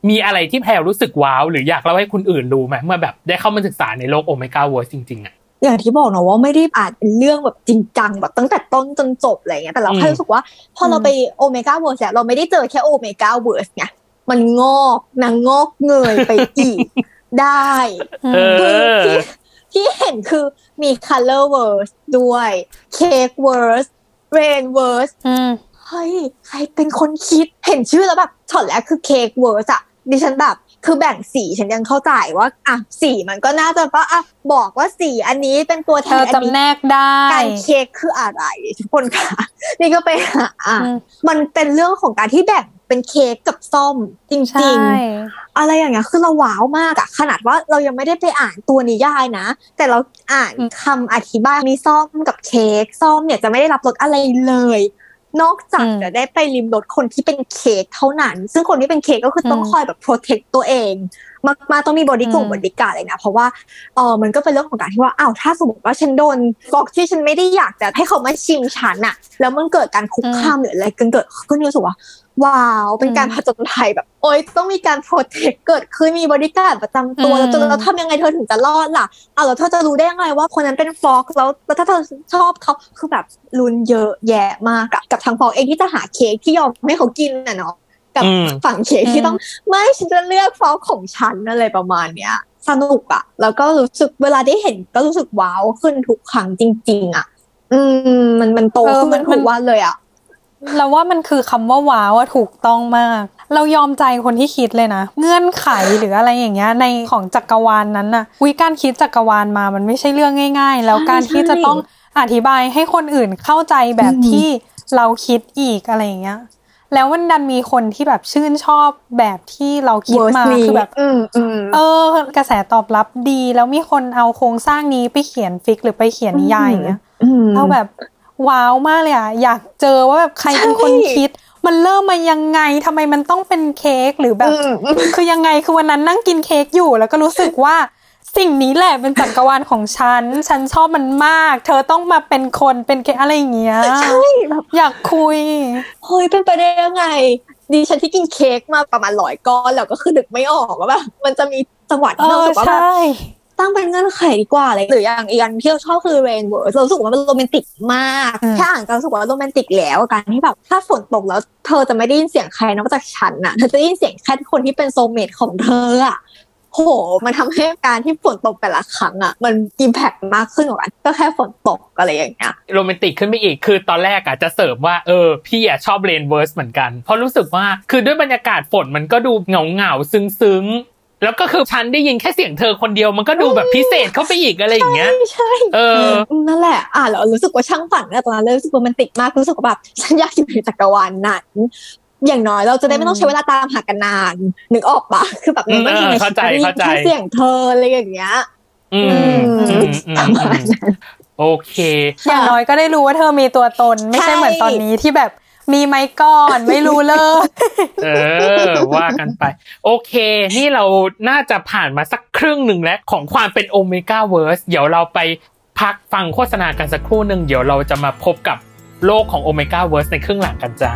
มีอะไรที่แพรวรู้สึกว้าว หรืออยากเล่าให้คนอื่นรู้ไหมเมื่อแบบได้เข้ามาศึกษาในโลก Omegaverse จริงๆอะ อย่างที่บอกเนอะว่าไม่ได้อ่านเป็นเรื่องแบบจริงจังแบบตั้งแต่ต้นจนจบอะไรเงี้ยแต่เราอืมแค่รู้สึกว่า พอเราไป Omegaverse เราไม่ได้เจอแค่ Omegaverse ไงมันงอกนางงอกเงยไปอีกได้เออคือที่ที่เห็นคือมี color verse ด้วย cake verse rain verse อืมเฮ้ย ใครเป็นคนคิดเห็นชื่อแล้วแบบช็อตแรกคือเค้กเวอร์สอะดิฉันแบบ คือแบ่งสีฉันยังเข้าใจว่าอะสีมันก็น่าจะว่าอะบอกว่าสีอันนี้เป็นตัวแทเธอนจำนี้แนกได้การเค้กคืออะไรทุกคนค่ะ นี่ก็ไปหาอะมันเป็นเรื่องของการที่แบ่งเป็นเค้กกับส้มจริงๆ อะไรอย่างเงี้ยคือเราว้าวมากอะขนาดว่าเรายังไม่ได้ไปอ่านตัวนิยายนะ แต่เราอ่านคำอธิบายมีส้มกับเค้กส้มเนี่ยจะไม่ได้รับรสอะไรเลย นอกจากอืมจะได้ไปลิ้มรสคนที่เป็นเค้กเท่านั้น ซึ่งคนที่เป็นเค้กก็คือต้องอืมคอยแบบ protect ตัวเอง มากมากต้องมีบอดี้การ์ดอืมบอดี้การ์ดเลยนะเพราะว่าเออมันก็เป็นเรื่องของการที่ว่าอ้าวถ้าสมมติว่าฉันโดน fork ที่ฉันไม่ได้อยากจะให้เขามาชิมฉันอะแล้วมันเกิดการคุกคามหรืออะไรกันเกิดขึ้นรู้สึกว่าว้าวเป็นการผจญภัยแบบ โอ๊ยต้องมีการ protect เกิดขึ้นมีบอดี้การ์ดประจำตัวอืมแล้วจะเราทำยังไงเธอถึงจะรอดล่ะเอาแล้วเธอจะรู้ได้ยังไงว่าคนนั้นเป็น fork แล้วแล้วถ้าเธอชอบเขาคือแบบลุ้นเยอะแยะมากอะกับทางฟอกเองที่จะหาเค้กที่ยอมให้เขากินน่ะเนาะ กับอืมฝั่งเคที่ต้องไม่ฉันจะเลือกฟอลของฉันอะไรประมาณเนี้ย สนุกอะแล้วก็รู้สึกเวลาได้เห็นก็รู้สึกว้าวขึ้นทุกครั้งจริง ๆอะอืม มันมันโตเออขึ้นมัมันนทุกวันเลยอะเราว่ามันคือคำว่าว้าวอะถูกต้องมาก เรายอมใจคนที่คิดเลยนะ เงื่อนไขหรืออะไรอย่างเงี้ยในของจักรวาลนนั้นน่ะวิการคิดจักรวาลมา มันไม่ใช่เรื่องง่าย ๆ แล้วการที่จะต้องอธิบายให้คนอื่นเข้าใจแบบที่เราคิดอีกอะไรอย่างเงี้ย แล้วมันดันมีคนที่แบบชื่นชอบแบบที่เราคิดมา Worst คือแบบอืมอืมเออกระแสตอบรับดี แล้วมีคนเอาโครงสร้างนี้ไปเขียนฟิกหรือไปเขียนนิยายอย่างเงี้ยอืมเราแบบว้าวมากเลยอะอยากเจอว่าแบบใครเป็นคนใช่คิด มันเริ่มมายังไงทำไมมันต้องเป็นเค้กหรือแบบอืมอืมคือยังไงคือวันนั้นนั่งกินเค้กอยู่ แล้วก็รู้สึกว่า สิ่งนี้แหละเป็นจักรวาลของฉัน ฉันชอบมันมาก เธอต้องมาเป็นคนเป็นเค้กอะไรอย่างเงี้ยใช่แบบอยากคุยเฮ้ยเป็นไปได้ยังไงดิฉันที่กินเค้กมาประมาณร้อยก้อนแล้วก็คือนึกไม่ออกว่าแบบมันจะมีจังหวะเอที่เราอรู้สึกว่าแบบใช่ตั้งเป็นเงื่อนไขดีกว่าอะไรหรืออย่างอีกอันที่เราชอบคือ rain words เรารู้สึกว่ามันโรแมนติกมากอืมแค่อ่านก็รู้สึกว่าโรแมนติกแล้วการที่แบบถ้าฝนตกแล้ว เธอจะไม่ได้ยินเสียงใครนอกจากฉันน่ะเธอจะได้ยินเสียงแค่คนที่เป็นโซลเมทของเธออะ โห มันทำให้การที่ฝนตกแต่ละครั้งอะมัน impact มากขึ้นกว่ากันก็แค่ฝนตกอะไรอย่างเงี้ยโรแมนติกขึ้นไปอีกคือตอนแรกอะจะเสริมว่าเออพี่อะชอบ rain verse เหมือนกัน เพราะรู้สึกว่าคือด้วยบรรยากาศฝนมันก็ดูเหงาเหงาๆซึ้งซึ้งๆแล้วก็คือฉันได้ยินแค่เสียงเธอคนเดียวมันก็ดูแบบพิเศษเข้าไปอีกอะไรอย่างเงี้ยใช่เออนั่นแหละอ่านแล้วรู้สึกว่าช่างฝันอะตอนนั้นเลยรู้สึกโรแมนติกมากรู้สึกว่าแบบฉันอยากอยู่ในจักรวาลนั้น อย่างน้อยเราจะได้ไม่ต้องใช้เวลาตามหากันนานนึกออกปะคือแบบในเมื่ออืมที่ในเข้าใจชีวิตเข้าใจแค่เสียงเธออะไรอย่างเงี้ยออืมอืมอืมอืมประมาณนั้นโอเคอย่างน้อยก็ได้รู้ว่าเธอมีตัวตน ไม่ใช่ใช่เหมือนตอนนี้ที่แบบมีไหมก่อนไม่รู้เลย เออ ว่ากันไป โอเค นี่เราน่าจะผ่านมาสักครึ่งหนึ่งแล้ว ของความเป็น Omegaverse เดี๋ยวเราไปพักฟังโฆษณากันสักครู่หนึ่งเดี๋ยวเราจะมาพบกับโลกของโอเมก้าเวิร์สในครึ่งหลังกันจ้า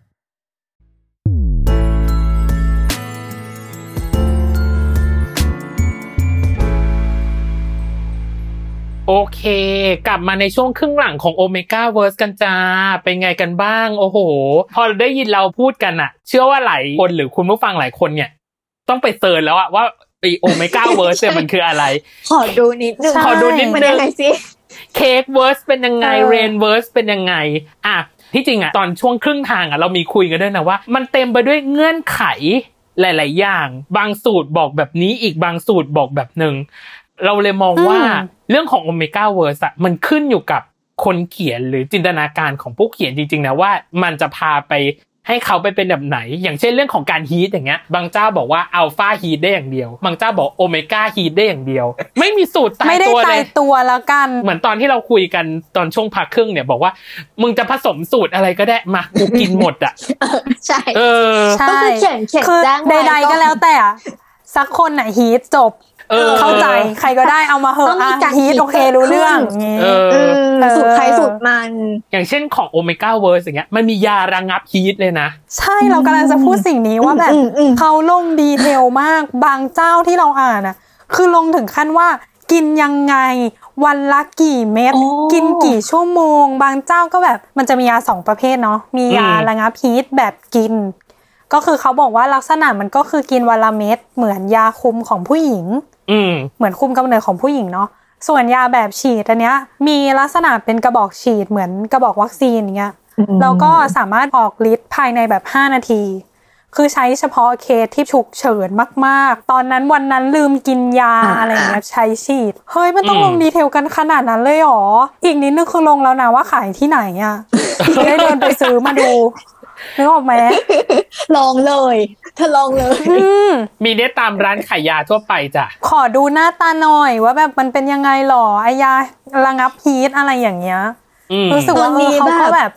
โอเค กลับมาในช่วงครึ่งหลังของ Omegaverse กันจ้า เป็นไงกันบ้าง โอ้โห พอได้ยินเราพูดกันอะเชื่อว่าหลายคนหรือคุณผู้ฟังหลายคนเนี่ย ต้องไป search แล้วอะว่าไอ Omegaverse เนี่ยมันคืออะไร ขอดูนิดนึงใช่ขอดูนิดนึงมันยังไงสิ cake verse เป็นยังไงเออ rain verse เป็นยังไง อะที่จริงอะตอนช่วงครึ่งทางอะเรามีคุยกันด้วยนะว่า มันเต็มไปด้วยเงื่อนไขหลาย ๆ อย่าง บางสูตรบอกแบบนี้อีกบางสูตรบอกแบบหนึ่งเราเลยมองว่า เรื่องของ Omegaverse อะมันขึ้นอยู่กับคนเขียนหรือจินตนาการของผู้เขียนจริงๆนะว่ามันจะพาไปให้เขาไปเป็นแบบไหน อย่างเช่นเรื่องของการฮีทอย่างเงี้ย บางเจ้าบอกว่าอัลฟาฮีทได้อย่างเดียว บางเจ้าบอกโอเมก้าฮีทได้อย่างเดียว ไม่มีสูตรตาไม่ยได้ตัวเลตายยตัวแล้วกัน เหมือนตอนที่เราคุยกันตอนช่วงพักครึ่งเนี่ยบอกว่า มึงจะผสมสูตรอะไรก็ได้มากูกินหมดอะ ใช่ เออ ใช่ก็คือเขียนเขียนคือแจ้งไว้ใดๆก็แล้วแต่อะสักคนน่ะฮีทจบ เออเข้าใจใครก็ได้เอามาเหต้ออะงมีอะการฮีทคิดโอเคเกิดรู้เรื่องขึ้นงี้เอออืมเออสูตรใครสูตรมัน อย่างเช่นของ Omegaverse อย่างเงี้ยมันมียาระงับ heat เลยนะ ใช่เรากำลังจะพูดสิ่งนี้ว่าแบบอืมอืมเขาลง detail มากบางเจ้าที่เราอ่านอะ คือลงถึงขั้นว่ากินยังไงวันละกี่เม็ดโอ้กินกี่ชั่วโมง บางเจ้าก็แบบมันจะมียาสองประเภทเนาะมียาอืมระงับ heat แบบกิน ก็คือเขาบอกว่าลักษณะมันก็คือกินวันละเม็ดเหมือนยาคุมของผู้หญิง อืมเหมือนคุมกำเนิดของผู้หญิงเนาะส่วนยาแบบฉีดอันเนี้ย มีลักษณะเป็นกระบอกฉีดเหมือนกระบอกวัคซีนอย่างเงี้ยแล้วก็สามารถออกฤทธิ์ภายในแบบ 5 นาที คือใช้เฉพาะเคสที่ฉุกเฉินมากๆ ตอนนั้นวันนั้นลืมกินยาอ่าอะไรอย่างเงี้ยใช้ฉีด เฮ้ยมันต้องอืมลงดีเทลกันขนาดนั้นเลยเหรอ อีกนิดนึงคือลงแล้วนะว่าขายที่ไหนอะจะได้เดินไปซื้อมาดู นึกออกไหมลองเลยเธอลองเลยอืมมีได้ตามร้านขายยาทั่วไปจ้ะขอดูหน้าตาหน่อยว่าแบบมันเป็นยังไงหรอไอยาระงับ heat อะไรอย่างเงี้ยอืมรู้สึกว่าตอนนี้อเขาก็แบบแบบ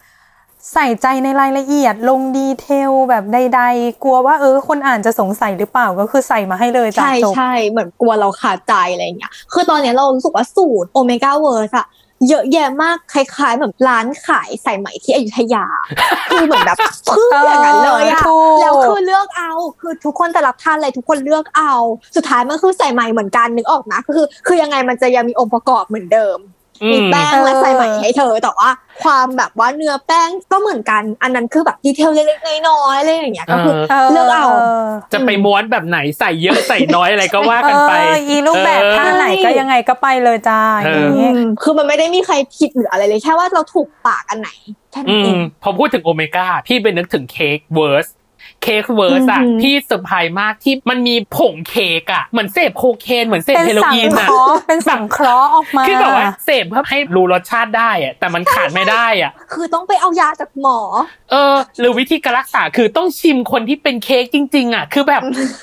ใส่ใจในรายละเอียดลง detail แบบใด ๆ กลัวว่าเออคนอ่านจะสงสัยหรือเปล่าก็คือใส่มาให้เลยจ้ะใช่จบใช่เหมือนกลัวเราขาดใจอะไรอย่างเงี้ยคือตอนเนี้ยเรารู้สึกว่าสูตร Omegaverse อะ เยอะแยะมากคล้ายๆแบบร้านขายใส่ไหมที่อยุธยาคือเหมือนแบบพึ่งอย่างนั้นเลยอะเออถูกแล้วคือเลือกเอาคือทุกคนจะรับทานอะไรทุกคนเลือกเอา สุดท้ายมันคือใส่ไหมเหมือนกันนึกออกนะคือคือยังไงมันจะยังมีองค์ประกอบเหมือนเดิมอื มีมแป้งและใส่ไหมให้เธอ แต่ว่าความแบบว่าเนื้อแป้งก็เหมือนกัน อันนั้นคือแบบดีเทลเล็กๆน้อยๆอะไรอย่างเงี้ยก็คือเออเลือกเอาจะไปม้วนแบบไหนใส่เยอะใส่น้อยอะไรก็ว่าเอกันไปออีรูปแบบเออท่าไหนก็ยังไงก็ไปเลยจ้าเออออย่างงี้อืมคือมันไม่ได้มีใครผิดหรืออะไรเลยแค่ว่าเราถูกปากอันไหนแค่นั้นเองอืมพอพูดถึงโอเมก้าพี่ไปนึกถึง Cakeverse Cakeverse อะอือหือพี่เซอร์ไพรส์มากที่มันมีผงเค้กอะเหมือนเสพโคเคนเหมือนเสพเป็นเฮโรอีนสังเคราะห์อะเป็นสังเคราะห์ออกมาคือแบบว่าเสพเพื่อให้รู้รสชาติได้อะแต่มันขาดไม่ได้อะคือต้องไปเอายาจากหมอ เออ หรือวิธีการรักษาคือต้องชิมคนที่เป็นเค้กจริง ๆอะคือแบบ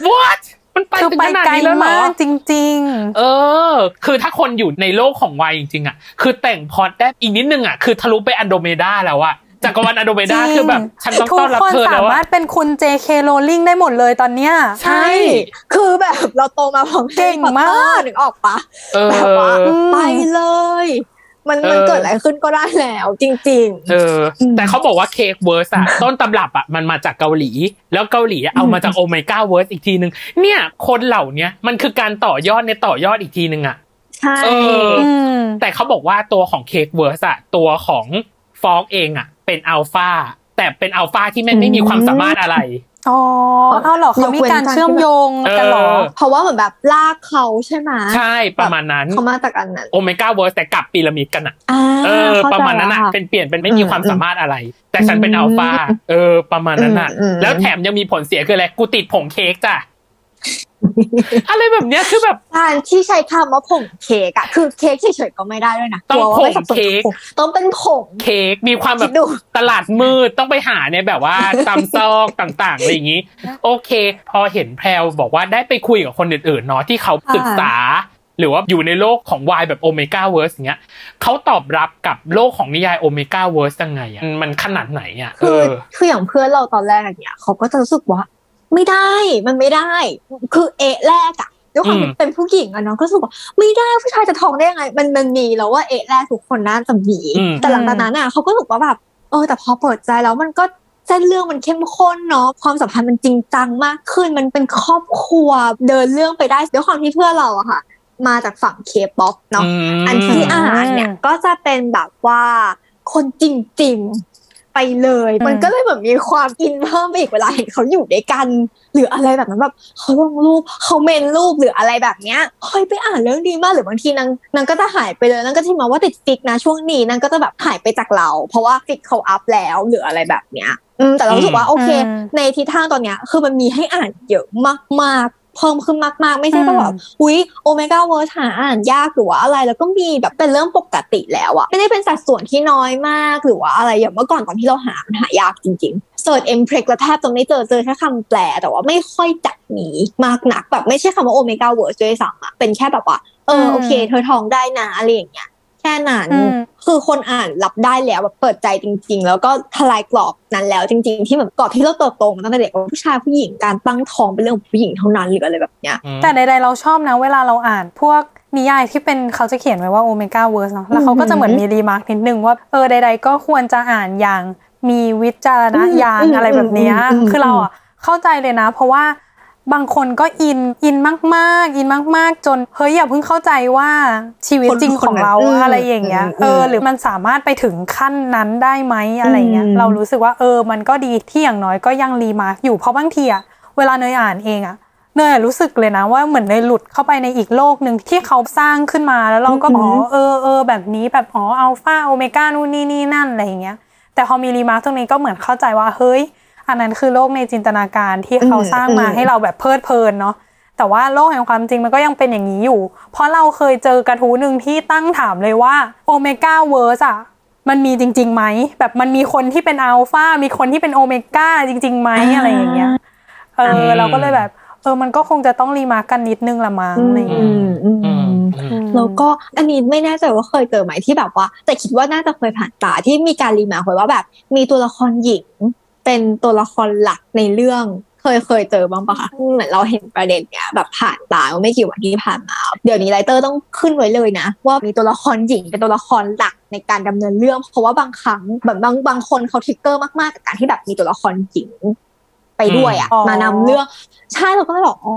what มันไปคือถึงไปขนาดไกลนี้แล้วเหรอมากจริงเออ คือถ้าคนอยู่ในโลกของวายจริง ๆ อะ คือแต่งพล็อดได้อีกนิดนึงอะ คือทะลุไป Andromeda แล้วอะ จักรวาล Andromeda จริงคือแบบ ฉันต้องทุต้อกนรับคนเธอสาแล้วมาอะรถเป็นคุณ JK Rowling ได้หมดเลยตอนเนี้ยใช่ คือแบบเราโตมาพร้อมเก่งมากนึกออกปะเออแบบว่าอืมไปเลย มันเออมันเกิดอะไรขึ้นก็ได้แล้วจริงเออ แต่เขาบอกว่า Cakeverse อะต้นตำรับอะมันมาจากเกาหลี แล้วเกาหลีอะเอามาจาก Omegaverse อีกทีนึง เนี่ยคนเหล่าเนี้ยมันคือการต่อยอดในต่อยอดอีกทีนึงอะๆใช่เอออืมแต่เขาบอกว่าตัวของ Cakeverse อะตัวของ fork เองอะ เป็นอัลฟาแต่เป็นอัลฟาที่ไม่ไม่มีความสามารถอะไรอ๋อเอาเหรอเขามีการเชื่อมโยงกันเหรอเออเพราะว่าเหมือนแบบลากเขาใช่ไหมใช่ประมาณนั้นเขามาจากอันนั้น Omegaverse แต่กลับพีระมิดกันอะอ่าเออเข้ใจประมาณนั้นอะแล้วค่เป็นเปลี่ยนเป็นไม่มีความสามารถอะไร แต่ฉันเป็นอืมอัลฟาเออ ประมาณนั้นอะอืมอืมแล้วแถมยังมีผลเสียคืออะไรกูติดผงเค้กจ้ะ อะไรแบบเนี้ยคือแบบการที่ใช้คำว่าผงเค้กอะคือเค้กเฉยๆก็ไม่ได้ด้วยนะต้องกลัวว่าไม่สับสนผงเค้กกับผงต้องเป็นผงเค้กมีความแบบคิดดูตลาดมืดต้องไปหาในแบบว่าตามซอกต่างๆอะไรอย่างนี้ โอเค พอเห็นแพรวบอกว่าได้ไปคุยกับคนอื่นๆเนาะที่เขาศึกษา หรือว่าอยู่ในโลกของวายแบบ Omegaverse อย่างเงี้ยเขาตอบรับกับโลกของนิยายโอเมก้าเวิร์สยังไงอะมันขนาดไหนอะเอคืออคืออย่างเพื่อนเราตอนแรกอะเนี่ยเขาก็จะรู้สึกว่า ไม่ได้มันไม่ได้ คือเอะแรกอะด้วยความอืที่มเป็นผู้หญิงอะเนาะก็รู้สึกว่าไม่ได้ผู้ชายจะท้องได้ยังไง มันมันมีแล้วว่าเอะแรกทุกคนน่าจะมีอืมแต่หลังจากนั้นอะเขาก็รู้สึกว่าแบบเออแต่พอเปิดใจแล้วมันก็เส้นเรื่องมันเข้มข้นเนาะความสัมพันธ์มันจริงจังมากขึ้น มันเป็นครอบครัวเดินเรื่องไปได้ด้วยความที่เพื่อนเราอะค่ะ มาจากฝั่งเคป๊อปเนาะอันที่อ่านเนี่ยก็จะเป็นแบบว่าคนจริงๆ ไปเลยอืมมันก็เลยแบบมีความอินเพิ่มไปอีกเวลาเห็นเขาอยู่ด้วยกัน หรืออะไรแบบนั้นแบบเขาลงรูปเขาเมนรูปหรืออะไรแบบเนี้ยเฮ้ยไปอ่านเรื่องดีมากหรือบางทีนางนางก็จะหายไปเลยนางก็จะมาว่าติด fic นะช่วงนี้นางก็จะแบบหายไปจากเรา เพราะว่า fic เขาอัพแล้วหรืออะไรแบบเนี้ยอืมแต่เรารู้สึกว่าโอเคอืมในทิศทางตอนเนี้ยคือมันมีให้อ่านเยอะมากๆ เพิ่มขึ้นมากๆ ไม่ใช่ว่าแบบอุ้ย Omegaverse หาอ่านยากหรือว่าอะไร แล้วก็มีแบบเป็นเรื่องปกติแล้วอะไม่ได้เป็นสัดส่วนที่น้อยมากหรือว่าอะไรอย่างเมื่อก่อนตอนที่เราหามันหายากจริงๆ search Mpreg แล้วแทบจะไม่เจอเจอแค่คำแปล แต่ว่าไม่ค่อยจักหนีมากนักแบบไม่ใช่คำว่า Omegaverse ด้วยซ้ำอะเป็นแค่แบบว่าเออโอเค เธอท้องได้นะอะไรอย่างเงี้ย แค่นั้นอืมคือคนอ่านรับได้แล้วแบบเปิดใจจริง ๆ แล้วก็ทลายกรอบนั้นแล้วจริง ๆ ที่แบบกรอบที่เราเติบโตมาตั้งแต่เด็กว่าผู้ชายผู้หญิงการตั้งท้องเป็นเรื่องของผู้หญิงเท่านั้นหรืออะไรแบบเนี้ยแต่ใดๆเราชอบนะเวลาเราอ่านพวกนิยายที่เป็นเขาจะเขียนไว้ว่า Omegaverse เนาะแล้วเขาก็จะเหมือนมี remark นิดนึงว่าเออใด ๆ ก็ควรจะอ่านอย่างมีวิจารณญาณอืมอะไรแบบเนี้ยอืมอืมคือเราอะเข้าใจเลยนะ เพราะว่า บางคนก็อินอินมากๆ อินมาก ๆ จนเฮ้ยอย่าเพิ่งเข้าใจว่าชีวิตจริงของเราคนนั้นอะไรอย่างเงี้ยอืมเออหรือมันสามารถไปถึงขั้นนั้นได้ไหมอะไรเงี้ยอืมเรารู้สึกว่าเออมันก็ดีที่อย่างน้อยก็ยัง remark อยู่เพราะบางทีอะเวลาเนยอ่านเองอะเนยรู้สึกเลยนะว่าเหมือนเนยหลุดเข้าไปในอีกโลกหนึ่งที่เขาสร้างขึ้นมาแล้วเราก็อือหือ๋ออเออเออแบบนี้แบบอ๋อ alpha omega นู่นนี่นี่นั่นอะไรอย่างเงี้ยแต่พอมี remark ตรงนี้ก็เหมือนเข้าใจว่าเฮ้ย อันนั้นคือโลกในจินตนาการที่เขาสร้างมาให้เราแบบเพลิดเพลินเนาะแต่ว่าโลกแห่งความจริงมันก็ยังเป็นอย่างนี้อยู่ เพราะเราเคยเจอกระทู้หนึ่งที่ตั้งถามเลยว่าOmegaverse อะมันมีจริงๆไหมแบบมันมีคนที่เป็นอัลฟามีคนที่เป็นโอเมก้าจริงๆไหมอะไรอย่างเงี้ยเออเราก็เลยแบบ เออมันก็คงจะต้อง remark กันนิดนึงละมั้งอะไรอย่างอืเงี้ยมอืมอือืมมอืมแล้วก็อันนี้ไม่แน่ใจว่าเคยเจอไหมที่แบบว่า แต่คิดว่าน่าจะเคยผ่านตาที่มีการ remark ไว้ว่าแบบ มีตัวละครหญิง เป็นตัวละครหลักในเรื่องเคยเคยเจอบ้างปะคะเหมือนเราเห็นประเด็นเนี้ยแบบผ่านตาเมื่อไม่กี่วันที่ผ่านมา เดี๋ยวนี้ไรเตอร์ต้องขึ้นไว้เลยนะ ว่ามีตัวละครหญิงเป็นตัวละครหลักในการดำเนินเรื่อง เพราะว่าบางครั้งแบบบางบางคนเขาทริกเกอร์มากๆกับการที่แบบมีตัวละครหญิง ไปด้วยอะอืมมานำเรื่องใช่เราก็เลยบอกอ๋อ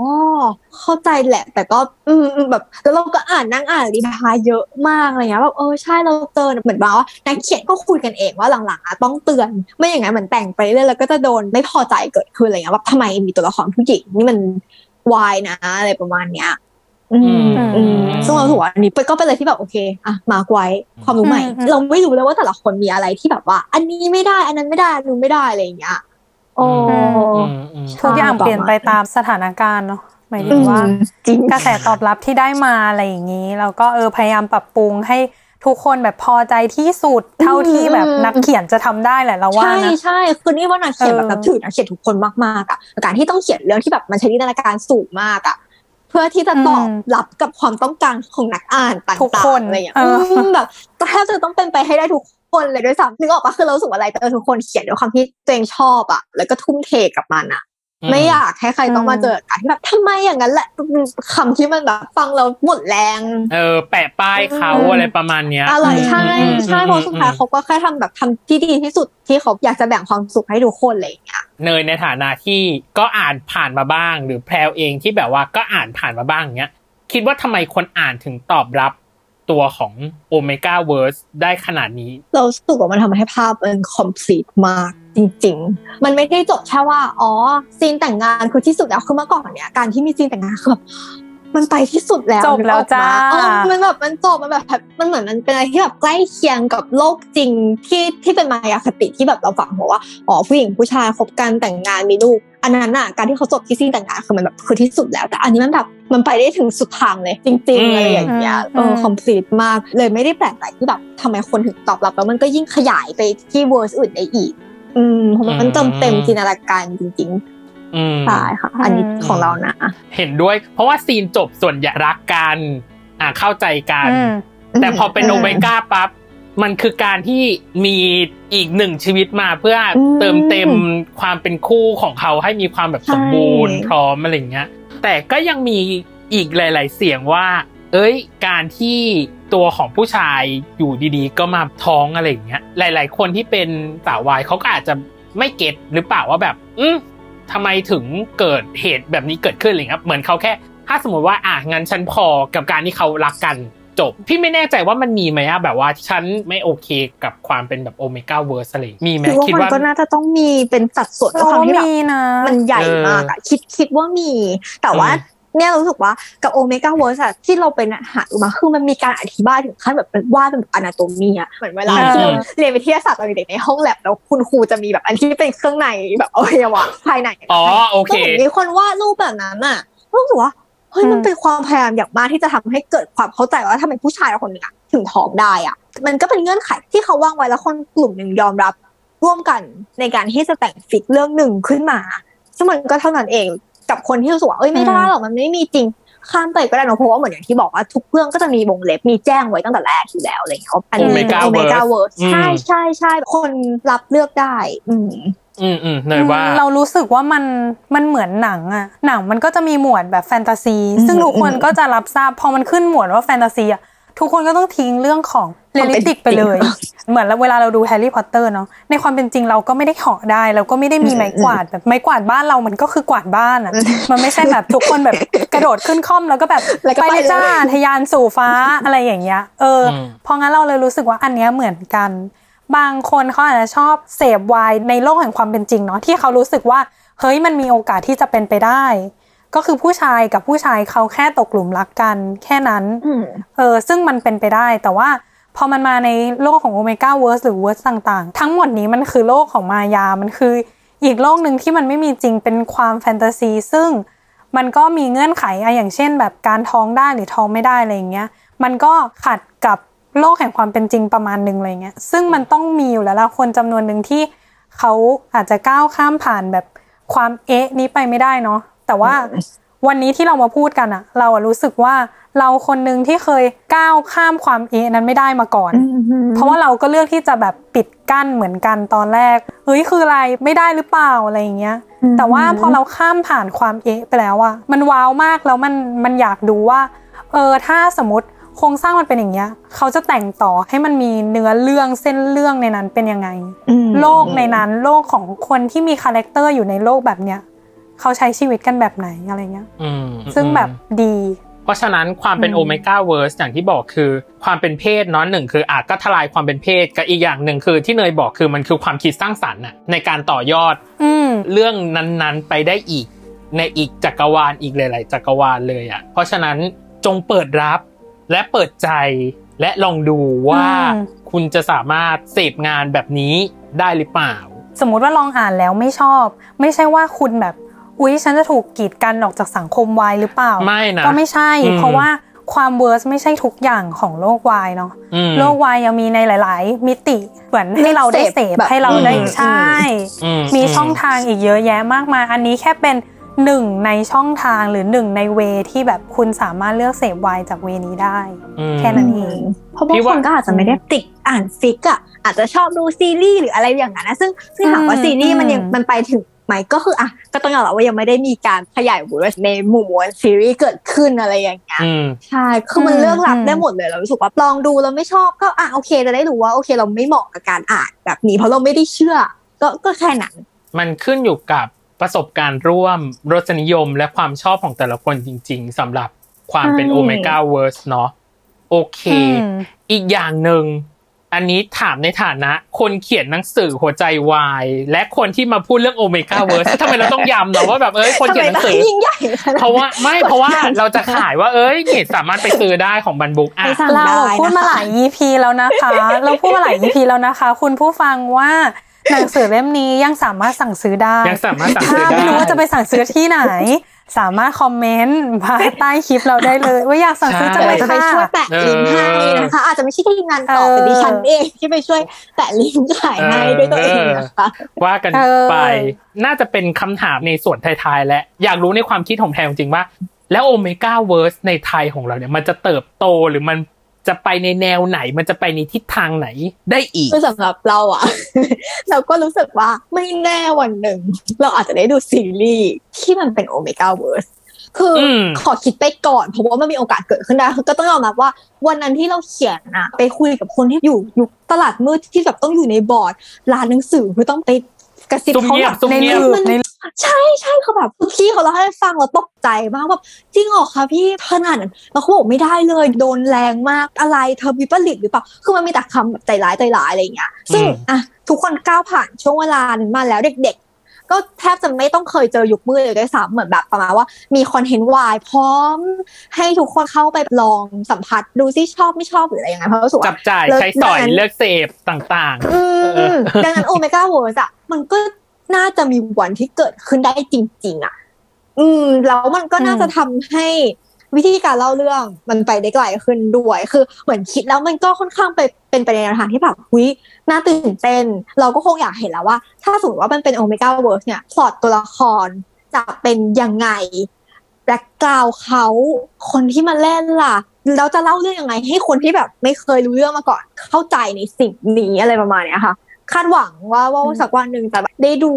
เข้าใจแหละ แต่ก็อืมอืมแบบแล้วเราก็อ่านนั่งอ่านรีพายเยอะมากอะไรเงี้ยแบบเออใช่เราเจอเหมือนแบบว่านักเขียนก็คุยกันเองว่าหลังๆอะต้องเตือน ไม่อย่างนั้นเหมือนแต่งไปเรื่อยแล้วก็จะโดนไม่พอใจเกิดขึ้นอะไรเงี้ยว่าทำไมมีตัวละครผู้หญิงนี่มันวายนะอะไรประมาณเนี้ยอืมอืมอืมซึ่งเราถือว่าอันนี้ก็เป็นอะไรที่แบบโอเคอะมาร์กไว้ความรู้ใหม่อืมอืมเราไม่รู้เลยว่าแต่ละคนมีอะไรที่แบบว่า อันนี้ไม่ได้ อันนั้นไม่ได้อันนู้นไม่ได้อะไรอย่างเงี้ย โอ้อืมอืมทุกอย่างเปลี่ยนไปตามสถานการณ์เนาะหมายถึงว่าจริงกระแสตอบรับที่ได้มาอะไรอย่างนี้ แล้วก็เออพยายามปรับปรุงให้ทุกคนแบบพอใจที่สุดเท่าที่แบบนักเขียนจะทำได้แหละเราว่าใช่นะใช่คือนี่ว่านักเขียนแบบเออนับถือนักเขียนทุกคนมากๆอะการที่ต้องเขียนเรื่องที่แบบมันใช้จินตนาการสูงมากอะเพื่อที่จะตอบอืมรับกับความต้องการของนักอ่านต่างๆทุกคนอะไรอย่างเงี้ยเอออืมแบบก็แทบจะต้องเป็นไปให้ได้ทุกค นเลยด้วยซ้ำนึกออกปะคือเรารู้สึกว่าอะไรแต่ทุกคนเขียนด้วยความที่ตัวเองชอบอะแล้วก็ทุ่มเทกับมันอะไม่อยากให้ใครต้องมาเจอการที่แบบทำไมอย่างนั้นแหละคำที่มันแบบฟังแล้วหมดแรง เออ แปะป้ายเขาอืมอะไรประมาณเนี้ยอะไรใช่อืมใช่อืมเพราะสุดท้ายเขาก็แค่ทำแบบทำที่ดีที่สุดที่เขาอยากจะแบ่งความสุขให้ทุกคนอะไรอย่างเงี้ยเนยในฐานะที่ก็อ่านผ่านมาบ้าง หรือแพรวเองที่แบบว่าก็อ่านผ่านมาบ้างเนี้ยคิดว่าทำไมคนอ่านถึงตอบรับ ตัวของ Omegaverse ได้ขนาดนี้ เรารู้สึกว่ามันทำให้ภาพมัน complete มากจริง ๆ มันไม่ได้จบแค่ว่า อ๋อ scene แต่งงานคือที่สุดแล้วคือเมื่อก่อนเนี่ยการที่มี scene แต่งงานคือแบบมันไปที่สุดแล้วจบแล้วจ้านึกออกปะเออมันแบบมันจบมันแบบมันเหมือนมันเป็นอะไรที่แบบใกล้เคียงกับโลกจริงที่ที่เป็นมายาคติที่แบบเราฝังบอกว่าอ๋อผู้หญิงผู้ชายคบกันแต่งงานมีลูก อันนั้นน่ะการที่เขาจบที่ซีนแต่งงานคือมันแบบคือที่สุดแล้ว แต่อันนี้มันแบบมันไปได้ถึงสุดทางเลย จริงอืมๆอะไรอย่างเงี้ยเออ complete มากเลยไม่ได้แปลกใจที่แบบทำไมคนถึงตอบรับแล้วมันก็ยิ่งขยายไปที่เวอร์สอื่นได้อีก อืมเพราะมันเติมเต็มจินตนาการจริงอืมๆใช่ค่ะ อันนี้ของเรานะ เห็นด้วย เพราะว่าซีนจบส่วนใหญ่รักกันอ่าเข้าใจกันอืมแต่พอเป็นโอเมก้าปั๊บ มันคือการที่มีอีกหนึ่งชีวิตมาเพื่ออมเติมเต็มความเป็นคู่ของเขาให้มีความแบบใช่สมบูรณ์พร้อมอะไรอย่างเงี้ย แต่ก็ยังมีอีกหลาย ๆ เสียงว่า เอ้ย การที่ตัวของผู้ชายอยู่ดีๆ ก็มาท้องอะไรอย่างเงี้ย หลาย ๆ คนที่เป็นสาววายเขาก็อาจจะไม่ get หรือเปล่าว่าแบบ อืมทำไมถึงเกิดเหตุแบบนี้เกิดขึ้นอะไรเงี้ย เหมือนเขาแค่ ถ้าสมมติว่าอะงั้นฉันพอกับการที่เขารักกัน จบ พี่ไม่แน่ใจว่ามันมีไหมอะแบบว่าฉันไม่โอเคกับความเป็นแบบ Omegaverse อะไรมีไหมคิดว่าคิดมันว่าก็น่าจะต้องมีเป็นสัดส่วนเราด้วยความว่าที่แบบมีนะมันใหญ่มากอะคิดคิดว่ามี แต่ว่าอืมเนี่ยเรารู้สึกว่ากับ Omegaverse อะที่เราเป็นหาดูมาคือมันมีการอธิบายถึงขั้นแบบเป็นว่าเป็นแบบ anatomy อะเหมือนเวลาอ่าที่เราเรียนวิทยาศาสตร์ตอนเด็กๆในห้องแลบแล้วคุณครูจะมีแบบอันที่เป็นเครื่องในแบบอวัยวะภายในอ๋อโอเคก็เห็นมีคนวาดรูปแบบนั้นอะรู้สึกว่า เฮ้ยมันเป็นความพยายามอย่างมากที่จะทำให้เกิดความเข้าใจว่าทำไมผู้ชายคนหนึ่งอะถึงท้องได้อะมันก็เป็นเงื่อนไขที่เขาวางไว้แล้วคนกลุ่มหนึ่งยอมรับ ร่วมกันในการที่จะแต่ง fic เรื่องหนึ่งขึ้นมา ซึ่งมันก็เท่านั้นเองกับคนที่รู้สึกว่าเอ้ยไม่ได้หรอกมันไม่มีจริงข้ามไปก็ได้เนอะเพราะว่าเหมือนอย่างที่บอกว่าทุกเรื่องก็จะมีวงเล็บมีแจ้งไว้ตั้งแต่แรกอยู่แล้วอะไรอย่างเงี้ยอันนี้ Omega โอเมก้า Verse เวิร์สอืมใช่ใช่ใช่คนรับเลือกได้ อืม อืมอืมเนยว่าเรารู้สึกว่ามันมันเหมือนหนังอะหนังมันก็จะมีหมวดแบบแฟนตาซีอืมซึ่งทุกคนอืมก็จะรับทราบพอมันขึ้นหมวดว่าแฟนตาซีอะทุกคนก็ต้องทิ้งเรื่องของ realistic ไปเลย เหมือนเวลาเราดูแฮร์รี่พอตเตอร์เนาะในความเป็นจริงเราก็ไม่ได้เหาะได้ เราก็ไม่ได้มีไม้กวาดแบบไม้กวาดบ้านเรามันก็คือกวาดบ้านอะมันไม่ใช่แบบทุกคนแบบกระโดดขึ้นคร่อมแล้วก็แบบแล้วก็ไปไปเลยจ้าเลยทะยานสู่ฟ้าอะไรอย่างเงี้ยเอออมเพราะงั้นเราเลยรู้สึกว่าอันเนี้ยเหมือนกัน บางคนเขาอาจจะชอบเสพวายในโลกแห่งความเป็นจริงเนาะที่เขารู้สึกว่าเฮ้ยมันมีโอกาสที่จะเป็นไปได้ ก็คือผู้ชายกับผู้ชายเขาแค่ตกหลุมรักกัน แค่นั้นอืมเออซึ่งมันเป็นไปได้ แต่ว่าพอมันมาในโลกของ Omegaverse หรือ verse ต่างๆ ทั้งหมดนี้มันคือโลกของมายา มันคืออีกโลกหนึ่งที่มันไม่มีจริงเป็นความแฟนตาซี ซึ่งมันก็มีเงื่อนไขอะอย่างเช่น แบบการท้องได้หรือท้องไม่ได้อะไรอย่างเงี้ย มันก็ขัดกับ โลกแห่งความเป็นจริงประมาณหนึ่งอะไรเงี้ย ซึ่งมันต้องมีอยู่แล้วละคนจำนวนหนึ่งที่เขาอาจจะก้าวข้ามผ่านแบบความเอ๊ะนี้ไปไม่ได้เนาะแต่ว่าวันนี้ที่เรามาพูดกันอะเราอะรู้สึกว่าเราคนหนึ่งที่เคยก้าวข้ามความเอะนั้นไม่ได้มาก่อน เพราะว่าเราก็เลือกที่จะแบบปิดกั้นเหมือนกันตอนแรกเฮ้ยคืออะไรไม่ได้หรือเปล่าอะไรอย่างเงี้ย แต่ว่าพอเราข้ามผ่านความเอะไปแล้วอะมันว้าวมากแล้วมันมันอยากดูว่า เออถ้าสมมติ โครงสร้างมันเป็นอย่างเงี้ยเขาจะแต่งต่อให้มันมีเนื้อเรื่องเส้นเรื่องในนั้นเป็นยังไงโลกในนั้นโลกของคนที่มี character อยู่ในโลกแบบเนี้ยเขาใช้ชีวิตกันแบบไหนอะไรเงี้ยอืมซึ่งแบบดี เพราะฉะนั้นความเป็นอืมโอเมก้าเวิร์สอย่างที่บอกคือความเป็นเพศเนาะหนึ่งคืออาจก็ทลายความเป็นเพศกับอีกอย่างหนึ่งคือที่เนยบอกคือมันคือความคิดสร้างสรรค์น่ะในการต่อยอดอืมเรื่องนั้นๆไปได้อีก ในอีกจักรวาลอีกหลาย ๆ จักรวาลเลยอะเพราะฉะนั้นจงเปิดรับ และเปิดใจและลองดูว่าอืมคุณจะสามารถเสพงานแบบนี้ได้หรือเปล่า สมมุติว่าลองอ่านแล้วไม่ชอบ ไม่ใช่ว่าคุณแบบอุ๊ยฉันจะถูกกีดกันออกจากสังคมวายหรือเปล่าไม่นะก็ไม่ใช่อืมเพราะว่าความเวิร์สไม่ใช่ทุกอย่างของโลกวายเนาะอืมโลกวายยังมีในหลาย ๆ มิติเหมือนให้เราได้เสพแบบให้เราได้อืมใช่อืมีช่องทางอีกเยอะแยะมากมายอันนี้แค่เป็น หนึ่งในช่องทางหรือหนึ่งในเวที่แบบคุณสามารถเลือกเสพวายจากเวนี้ได้อืมแค่นั้นเองเพราะบางพี่คว่านก็อาจจะไม่ได้ติดอ่านฟิกอะอาจจะชอบดูซีรีส์หรืออะไรอย่างนั้นนะซึ่งซึ่งถามว่าอืมซีรีส์มันยังอืมมันไปถึงไหมก็คืออะก็ต้องยอมรับว่ายังไม่ได้มีการขยายบทในหมู่มวลซีรีส์เกิดขึ้นอะไรอย่างเงี้ยอืมใช่คือมันอืมเลือกรับอืมได้หมดเลยเรารู้สึกว่าลองดูแล้วไม่ชอบก็อะโอเคจะได้รู้ว่าโอเคเราไม่เหมาะกับการอ่านแบบนี้เพราะเราไม่ได้เชื่อ ก็ก็แค่นั้นมันขึ้นอยู่กับ ประสบการณ์ร่วมรสนิยมและความชอบของแต่ละคนจริง ๆสำหรับความเป็นใช่โอเมก้าเวิร์สเนาะโอเคอืมอีกอย่างหนึ่งอันนี้ถามในฐานะ คนเขียนหนังสือหัวใจวายและคนที่มาพูดเรื่องโอเมก้าเวิร์สทำไมเราต้องย้ำเนาะว่าแบบเอ้ยคนทำเขีไมยนหนัต้องงสือยิ่งใหญ่ขนาดเพราะว่าไม่เพราะว่าดันเราจะขายว่าเอ้ยนี่สามารถไปซื้อได้ของบันบุกอะไปสั่งเราได้อะพูดมานะคะหลาย EP แล้วนะคะ เราพูดมาหลาย EP แล้วนะคะ คุณผู้ฟังว่า หนังสือเล่มนี้ยังสามารถสั่งซื้อได้ยังสามารถสั่งถ้าซื้อได้ไม่รู้ว่าจะไปสั่งซื้อที่ไหน สามารถคอมเมนต์มาใต้คลิปเราได้เลย ว่าอยากสั่งซื้อจังเดี๋เลยวยจะไปเลยค่ะช่วยแปะลิงก์ให้นะคะ อาจจะไม่ใช่ทีมงานต่อเออแต่ดิฉันเองที่ไปช่วยแปะลิงก์ขายให้ด้วยตัวเองนะคะว่ากันเออไปน่าจะเป็นคำถามในส่วนท้ายๆและอยากรู้ในความคิดของแพรจริงๆว่าแล้ว Omegaverse ในไทยของเราเนี่ยมันจะเติบโตหรือมัน จะไปในแนวไหนมันจะไปในทิศทางไหนได้อีกคือสำหรับเราอะเราก็รู้สึกว่าไม่แน่วันหนึ่ง เราอาจจะได้ดูซีรีส์ที่มันเป็น Omegaverse คืออมขอคิดไปก่อนเพราะว่ามันมีโอกาสเกิดขึ้นได้คือก็ต้องยอมรับว่า วันนั้นที่เราเขียนอะไปคุยกับคนที่อยู่ยุคตลาดมืดที่แบบต้องอยู่ในบอร์ดร้านหนังสือคือต้องไป กระซิบซุ่มเขาเงียแบบซุ่มในเงียบหลืบมันในใช่ใช่เขาแบบพี่เขาเล่าให้ฟังเราตกใจมากแบบจริงเหรอคะพี่ขนาดนั้นแล้วเขาบอกไม่ได้เลยโดนแรงมากอะไรเธอวิปริตหรือเปล่าคือมันมีแต่คำแบบใจร้ายใจร้ายอะไรอย่างเงี้ยซึ่งอืมอะทุกคนก้าวผ่านช่วงเวลานั้นมาแล้วเด็กๆ ก็แทบจะไม่ต้องเคยเจอยุคมืดเลยด้วยซ้ำเหมือนแบบประมาณว่ามี content วายพร้อม ให้ทุกคนเข้าไปลองสัมผัสดูซิชอบไม่ชอบหรืออะไรยังไงเพราะรู้สึกว่าจับจ่ายเลิกใช้สอยดังนั้นเลือกเสพต่างอืมเออดังนั้น Omegaverse อะมันก็น่าจะมีวันที่เกิดขึ้นได้จริง ๆอะอืมแล้วมันก็น่าจะทำให้ วิธีการเล่าเรื่องมันไปได้ไกลขึ้นด้วย คือเหมือนคิดแล้วมันก็ค่อนข้างไปเป็นไปในแนวทางที่แบบหุยน่าตื่นเต้น เราก็คงอยากเห็นแล้วว่า ถ้าสมมติว่ามันเป็น Omegaverse เนี่ยพล็อตตัวละครจะเป็นยังไง background เขาคนที่มาเล่นล่ะแล้วจะเล่าเรื่องยังไง ให้คนที่แบบไม่เคยรู้เรื่องมาก่อน เข้าใจในสิ่งนี้อะไรประมาณเนี้ยค่ะ คาดหวังว่าว่าสักวันหนึ่งจะแบบได้ดู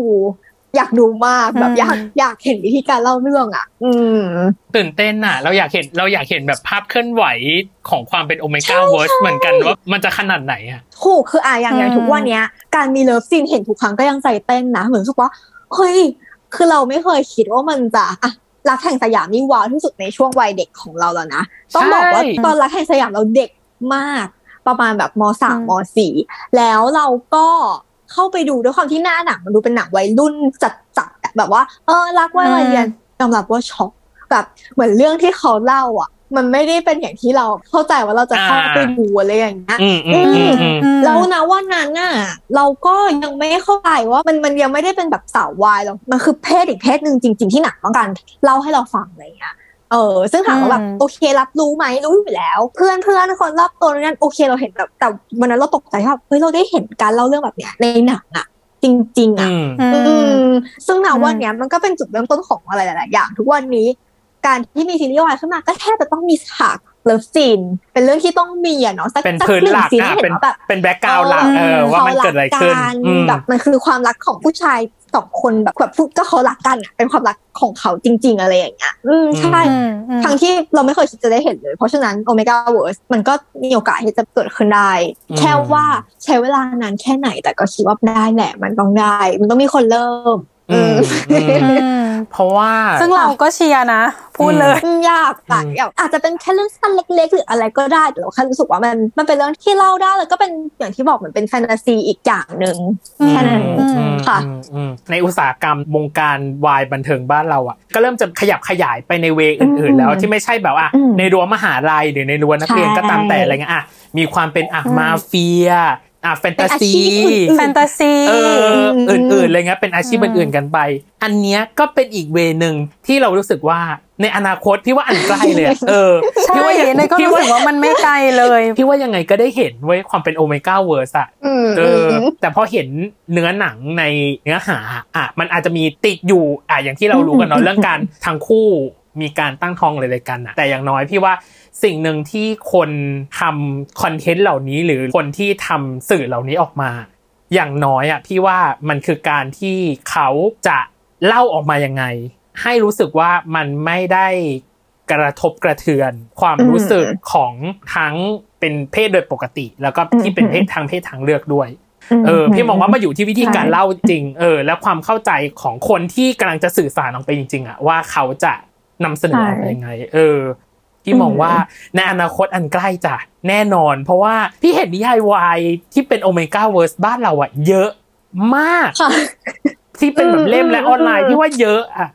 อยากดูมากแบบอืมอยากอยากเห็นวิธีการเล่าเรื่องอะ อืมๆตื่นเต้นน่ะ เราอยากเห็นเราอยากเห็นแบบภาพเคลื่อนไหวของความเป็น Omegaverse เหมือนกันว่ามันจะขนาดไหนอะถูกคืออะอย่างอย่างอืมทุกวันเนี้ย การมี love scene เห็นทุกครั้งก็ยังใจเต้นนะเหมือนรู้สึกว่าเฮ้ยคือเราไม่เคยคิดว่ามันจะอะรักแห่งสยามนี่ว้าวที่สุดในช่วงวัยเด็กของเราแล้วนะต้องบอกว่าใช่ตอนรักแห่งสยามเราเด็กมาก ประมาณแบบมสามอืมมสี่แล้วเราก็ เข้าไปดูด้วยความที่หน้าหนังมันดูเป็นหนังวัยรุ่นจัดจัดๆอะแบบว่า เออรักวัยวัยเรียนยอมรับว่าช็อกแบบเหมือนเรื่องที่เขาเล่าอะ มันไม่ได้เป็นอย่างที่เราเข้าใจว่าเราจะเข้าอ่าไปดูอะไรอย่างเงี้ยอืมอืมอืมอืมอืมแล้วนะวันนั้นน่ะเราก็ยังไม่เข้าใจว่ามันมันยังไม่ได้เป็นแบบสาววายหรอกมันคือเพศอีกเพศหนึ่งจริง ๆที่หนังต้องการเล่าให้เราฟังอะไรอย่างเงี้ย เออซึ่งถามว่าแบบอืมโอเครับรู้ไหมรู้อยู่แล้ว เพื่อนเพื่อนคนรอบตัวนั้นโอเคเราเห็นแบบแต่วันนั้นเราตกใจว่าเฮ้ยเราได้เห็นการเล่าเรื่องแบบเนี้ยในหนังอะจริง ๆอะอืมอืมซึ่งณอืมวันเนี้ยมันก็เป็นจุดเริ่มต้นของอะไรหลายๆอย่าง ทุกวันนี้ การที่มีซีรีส์วายขึ้นมาก็แทบจะต้องมีฉากเลิฟซีนเป็นเรื่องที่ต้องมีอะเนาะสักเป็นสักพื้นหนึ่หงลักซีนอะให้เป็เห็นนว่าแบบเป็นแบ็กกราวหลักเออว่ามันเกิดอะไรขึ้นขารักอืมแบบมันคือความรักของผู้ชาย สองคนแบบแบบพูดก็เขารักกันอะเป็นความรักของเขาจริง ๆ อะไรอย่างเงี้ยอืมใช่อืมอืมทั้งที่เราไม่เคยคิดจะได้เห็นเลย เพราะฉะนั้น Omegaverse มันก็มีโอกาสที่จะเกิดขึ้นได้อืมแค่ว่าใช้เวลานานแค่ไหนแต่ก็คิดว่าได้แหละมันต้องได้ มันต้องมีคนเริ่มอืมอืมอืม เพราะว่า ซึ่งเราก็เชียร์นะ พูดเลยอืมยากอะอืมอยากอาจจะเป็นแค่เรื่องสั้นเล็ก ๆ หรืออะไรก็ได้แต่เราแค่รู้สึกว่ามันมันเป็นเรื่องที่เล่าได้แล้วก็เป็นอย่างที่บอกเหมือนเป็นแฟนตาซีอีกอย่างหนึ่งแค่นั้นอืมอืมค่ะอืมอืมในอุตสาหกรรมวงการวายบันเทิงบ้านเราอะ ก็เริ่มจะขยับขยายไปในเวอื่น ๆ แล้วที่ไม่ใช่แบบว่าอืมในรั้วมหาลัยหรือในรั้วนักเรียนใช่ก็ตามแต่อะไรเงี้ยอะมีความเป็นอะอืมมาเฟีย อะแฟนตาซีเป็นอาชีพอื่นแฟนตาซีเอออืมอื่นๆอะไรเงี้ยเป็นอาชีพอืมอื่นๆกันไป อันเนี้ยก็เป็นอีกเวหนึ่งที่เรารู้สึกว่าในอนาคตพี่ว่าอันใกล้เลยอะเออใช่พี่ว่ายังเนยก็รู้สึกว่ามันไม่ไกลเลยพี่ว่ายังไงก็ได้เห็นเว้ยความเป็น Omegaverse อะอืมเออแต่พอเห็นเนื้อหนังในเนื้อหาอะมันอาจจะมีติดอยู่อะอย่างที่เรารู้กันเนาะเรื่องการทั้งคู่ มีการตั้งท้องอะไรๆกันอะแต่อย่างน้อยพี่ว่าสิ่งหนึ่งที่คนทำคอนเทนต์เหล่านี้หรือคนที่ทำสื่อเหล่านี้ออกมา อย่างน้อยอะพี่ว่ามันคือการที่เขาจะเล่าออกมายังไง ให้รู้สึกว่ามันไม่ได้กระทบกระเทือน ความรู้สึกของทั้งเป็นเพศโดยปกติ แล้วก็ที่เป็นเพศทางเพศทางเลือกด้วยเออพี่มองว่ามาอยู่ที่วิธีการใช่เล่าจริง เออ และความเข้าใจของคนที่กำลังจะสื่อสารออกไปจริง ๆอะว่าเขาจะ นำเสนอออกมายังไง เออพี่มองว่าในอนาคตอันใกล้จะแน่นอน เพราะว่าพี่เห็นนิยายวายที่เป็นโอเมก้าเวิร์สบ้านเราอะเยอะมากค่ะที่เป็นแบบเล่มและออนไลน์พี่ว่าเยอะอะ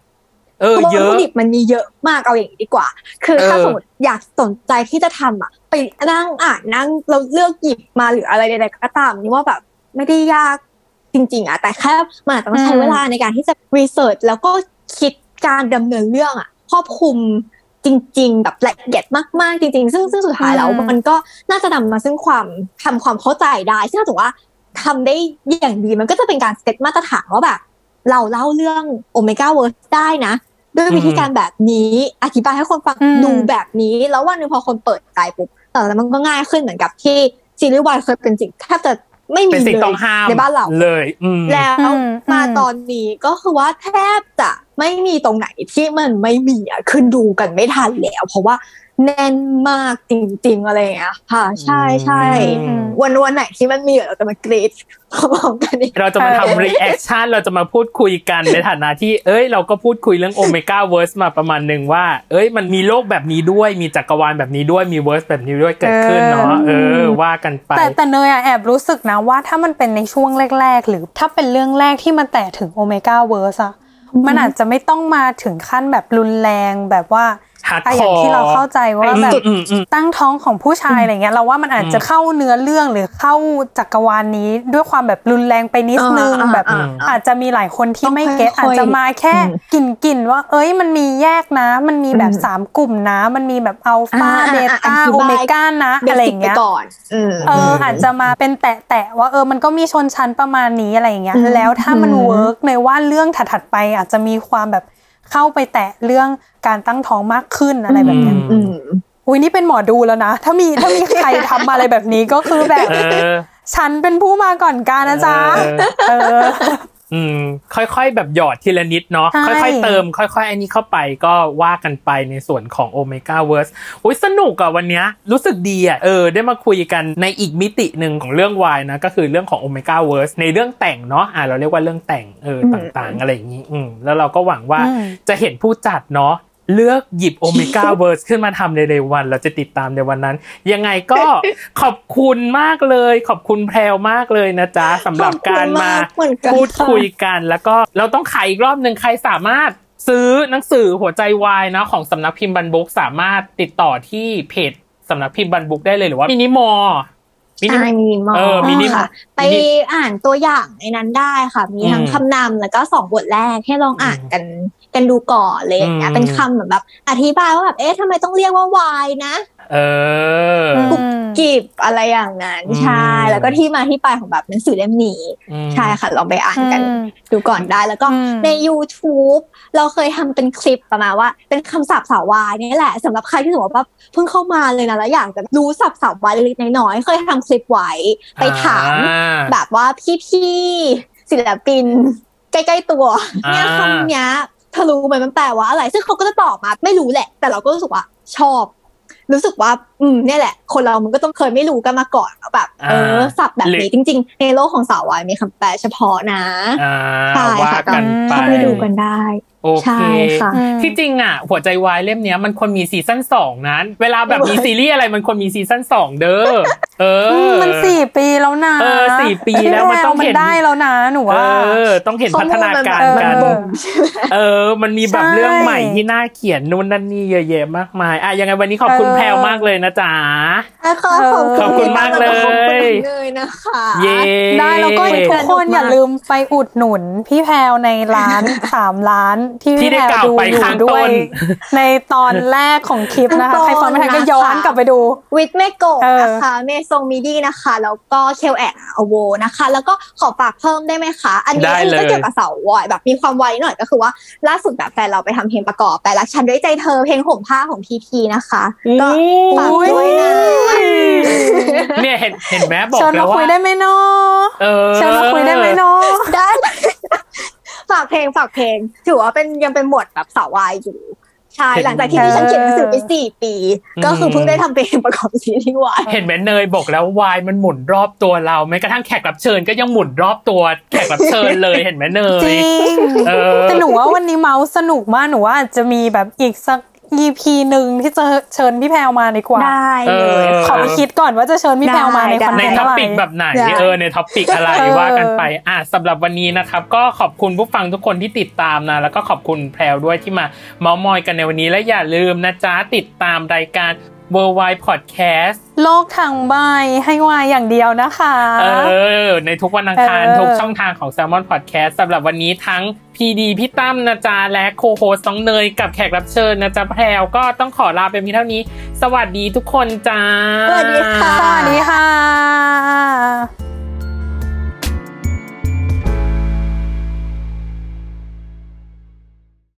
เออเพราะว่าเยวัตอะถุดิบมันมีเยอะมากเอาอย่างนี้ดีกว่า คือถ้าเออสมมติอยากสนใจที่จะทำอะ ไปนั่งอ่านนั่งเราเลือกหยิบมาหรืออะไรใดๆก็ตามนี่ว่าแบบไม่ได้ยากจริง ๆ อะ แต่แค่มันอาจจะต้องใช้อืมเวลาในการที่จะรีเสิร์ชแล้วก็คิดการดำเนินเรื่องอะค รอบคลุมจริง ๆ แบบละเอียดมากๆจริง ๆ ซึ่งซึ่งสุดท้ายแล้วอืมมันก็น่าจะนำมาซึ่งความทำความเข้าใจได้ ซึ่งถ้าสมมติว่าทำได้อย่างดีมันก็จะเป็นการเซตมาตรฐานว่าแบบเราเล่าเรื่องโอเมก้าเวิร์สได้นะ ด้วยวิธีการแบบนี้อธิบายให้คนฟังอืมดูแบบนี้ แล้ววันหนึงพอคนเปิดใจปุ๊บเออแล้วมันก็ง่ายขึ้นเหมือนกับที่ซีรีส์วายเคยเป็นสิ่งแทบจะไม่มีเป็นสิ่งเลยต้องห้ามในบ้านเราเลยอืมแล้วอืมมาอืมตอนนี้ก็คือว่าแทบจะ ไม่มีตรงไหนที่มันไม่มีอะคือดูกันไม่ทันแล้ว เพราะว่าแน่นมากจริงๆอะไรอย่างเงี้ยค่ะ ใช่ใช่อืมวันวันไหนที่มันมีเราจะมากรีดพร้อมๆกันอีกเราจะมาทำ reaction เราจะมาพูดคุยกันในฐานะที่ เอ้ย เราก็พูดคุยเรื่อง Omegaverse มาประมาณหนึ่งว่า เอ้ย มันมีโลกแบบนี้ด้วย มีจักรวาลแบบนี้ด้วยมี verse แบบนี้ด้วยเกิดขึ้นเนาะเออว่ากันไป แต่แต่เนยอะแอบรู้สึกนะว่าถ้ามันเป็นในช่วงแรก ๆ หรือถ้าเป็นเรื่องแรกที่มันแตะถึง Omegaverse อะ มันอาจจะไม่ต้องมาถึงขั้นแบบรุนแรงแบบว่า Hardcore อะอย่างที่เราเข้าใจว่าให้แบบสุดอืมอืมตั้งท้องของผู้ชายอะไรเงี้ยเราว่ามันอาจจะเข้าเนื้อเรื่องหรือเข้าจักรวาลนี้ด้วยความแบบรุนแรงไปนิดนึงอ่าแบบอ่าอ่าอาจจะมีหลายคนที่ไม่ต้อง get ค่อยๆอาจจะมาแค่อืมกลิ่นกลิ่นๆว่า เอ้ยมันมีแยกนะ มันมีแบบอืมสามกลุ่มนะ มันมีแบบอัลฟาอ่าเบอ่าต้าอธิบาย basic ไปอะไรอสิกย่างเงี้ยก่อนอืมเอออาจจะมาเป็นแตะๆว่าเออมันก็มีชนชั้นประมาณนี้อะไรอย่างเงี้ยอืมแล้วถ้ามันอืม work ในว่าเรื่องถัดๆไปอาจจะมีความแบบ เข้าไปแตะเรื่องการตั้งท้องมากขึ้นอะไรแบบเนี้ยอืมอุ้ยนี่เป็นหมอดูแล้วนะ ถ้ามีถ้ามีใครทำอะไรแบบนี้ก็คือแบบเออฉันเป็นผู้มาก่อนการนะจ๊ะเออเอออืมค่อยๆ แบบหยอดทีละนิดเนาะใช่ค่อยๆ เติม ค่อยๆ อันนี้เข้าไปก็ว่ากันไปในส่วนของ Omegaverse อุ้ยสนุกอะวันเนี้ยรู้สึกดีอะเออได้มาคุยกันในอีกมิติหนึ่งของเรื่องวายนะ ก็คือเรื่องของ Omegaverse ในเรื่องแต่งเนาะอ่าเราเรียกว่าเรื่องแต่งเออต่างๆ อะไรอย่างนี้อืมแล้วเราก็หวังว่าอืมจะเห็นผู้จัดเนาะ เลือกหยิบ Omegaverse ขึ้นมาทำในเร็ววัน เราจะติดตามในวันนั้น ยังไงก็ขอบคุณมากเลย ขอบคุณแพรวมากเลยนะจ๊ะสำหรับการมาขอบคุณมากเหมือนกันพูดคุยกัน แล้วก็เราต้องขายอีกรอบหนึ่งใครสามารถซื้อหนังสือหัวใจวายนะของสำนักพิมพ์บันบุ๊กสามารถติดต่อที่เพจสำนักพิมพ์บันบุ๊กได้เลยหรือว่า Minimore มินิใช่ Minimore เออมินิค่ะ ไปมินิอ่านตัวอย่างในนั้นได้ค่ะ มีทั้งอืมคำนำแล้วก็สองบทแรกให้ลองอ่านกัน กันดูก่อนเลยอย่างเงี้ยอืมเป็นคำเหมือนแบบ อธิบายว่าแบบเอ๊ะทำไมต้องเรียกว่าวายนะเอออืมกีบอะไรอย่างนั้นอืมใช่แล้วก็ที่มาที่ไปของแบบหนังสือเล่มนี้อืมใช่ค่ะลองไปอ่านกันอืมดูก่อนได้แล้วก็อืมใน YouTube เราเคยทำเป็นคลิปประมาณว่า เป็นคำศัพท์สาววายนี่แหละสำหรับใครที่สมมติว่าเพิ่งเข้ามาเลยนะแล้วอยากจะรู้ศัพท์สาววายเล็กๆน้อยๆเคยทำคลิปไว้ไปถามอ่าแบบว่าพี่ๆศิลปินใกล้ๆตัวอ่าเนี่ยคำเนี้ย เธอรู้ไหมมันแปลว่าอะไร ซึ่งเขาก็จะตอบมาไม่รู้แหละ แต่เราก็รู้สึกว่าชอบ รู้สึกว่า อืมเนี่ยแหละ คนเรามันก็ต้องเคยไม่รู้กันมาก่อนว่าแบบเออศัพท์แบบนี้จริง ๆ ในโลกของสาววายมีคำแปลเฉพาะนะอ่าใช่ค่ะว่ากันไปเข้าไปดูกันได้ โอเคใช่ค่ะอืมที่จริงอะ หัวใจวายเล่มเนี้ยมันควรมี season สองนั้น เวลาแบบมีซีรีส์อะไรมันควรมี season สองเด้อเออ มันสี่ปีแล้วนะเออสี่ปีแล้วมันต้องมันเห็นได้แล้วนะหนูเอว่าอต้องเห็นพัฒนาการข้อมูลกันมันแบบมันบ่งใช่ไหมเออ มันมีแบบใช่เรื่องใหม่ที่น่าเขียนนู่นนั่นนี่เยอะแยะมากมายอะยังไงวันนี้ขอบคุณเออแพลวมากเลยนะจ๊ะขอบคุณขอบคุณมากเลยขอบคุณ เลยนะคะเย้ได้แล้วก็ทุกคนอย่าลืมไปอุดหนุนพี่แพลวในร้านสามร้านที่ที่พี่ได้แพลวกล่าวดูไปอยู่ข้างด้ต้วยนในตอนแรกของคลิปนะคะข้างต้นใครฟังไม่ทันก็นะคะย้อนกลับไปดูวิทเมโกะเออนะคะเมซงมิดี้นะคะ แล้วก็เคลแอนอโวนะคะ แล้วก็ขอฝากเพิ่มได้ไหมคะ อันนี้ได้อันนี้เลยก็เกี่ยวกับเสาววายแบบมีความไวหน่อยก็คือว่าล่าสุดแบบแฟนเราไปทำเพลงประกอบแต่รักฉันด้วยใจเธอเพลงห่มผ้าของพีพีนะคะก็ฝากด้วยนะเนี่ยเห็นเห็นไหมบอกเชิญแล้มาวคุว่ายได้ไหมเนาะเออเชิญมาคุยได้ไหมเนาะได้ฝากเพลงฝากเพลง ถือว่าเป็นยังเป็นหมวดแบบสาววายอยู่ใช่เห็นหลังจากที่ดิฉันเขียนหนังสือไปสี่ปีอืมก็คือเพิ่งได้ทำเพลงประกอบซีรีส์วายเห็นไหมเนยบอกแล้ววายมันหมุนรอบตัวเราแม้กระทั่งแขกรับเชิญก็ยังหมุนรอบตัวแขกรับเชิญเลยเห็นไหมเนยจริงเออแต่หนูว่าวันนี้เม้าท์สนุกมากหนูว่าอาจจะมีแบบอีกสัก EP หนึ่งที่จะเชิญพี่แพรวมาดีกว่าได้เลยเออขอไปคิดก่อนว่าจะเชิญพี่แพรวมาในคอนเทนต์อะไรใน topic แบบไหนได้เออใน topic อะไรเออว่ากันไปอะสำหรับวันนี้นะครับ ก็ขอบคุณผู้ฟังทุกคนที่ติดตามนะ แล้วก็ขอบคุณแพรวด้วยที่มาเมาส์มอยกันในวันนี้และอย่าลืมนะจ๊ะติดตามรายการ Worldwide Podcast โลกทางใบให้วายอย่างเดียวนะคะ เออ ในทุกวันอังคารเออทุกช่องทางของ Salmon Podcast สำหรับวันนี้ทั้งพีดีพี่ตั้มนะจ๊ะและโคโฮสต้องเนยกับแขกรับเชิญนะจ๊ะแพรวก็ต้องขอลาไปเพียงเท่านี้ สวัสดีทุกคนจ้า สวัสดีค่ะ สวัสดีค่ะ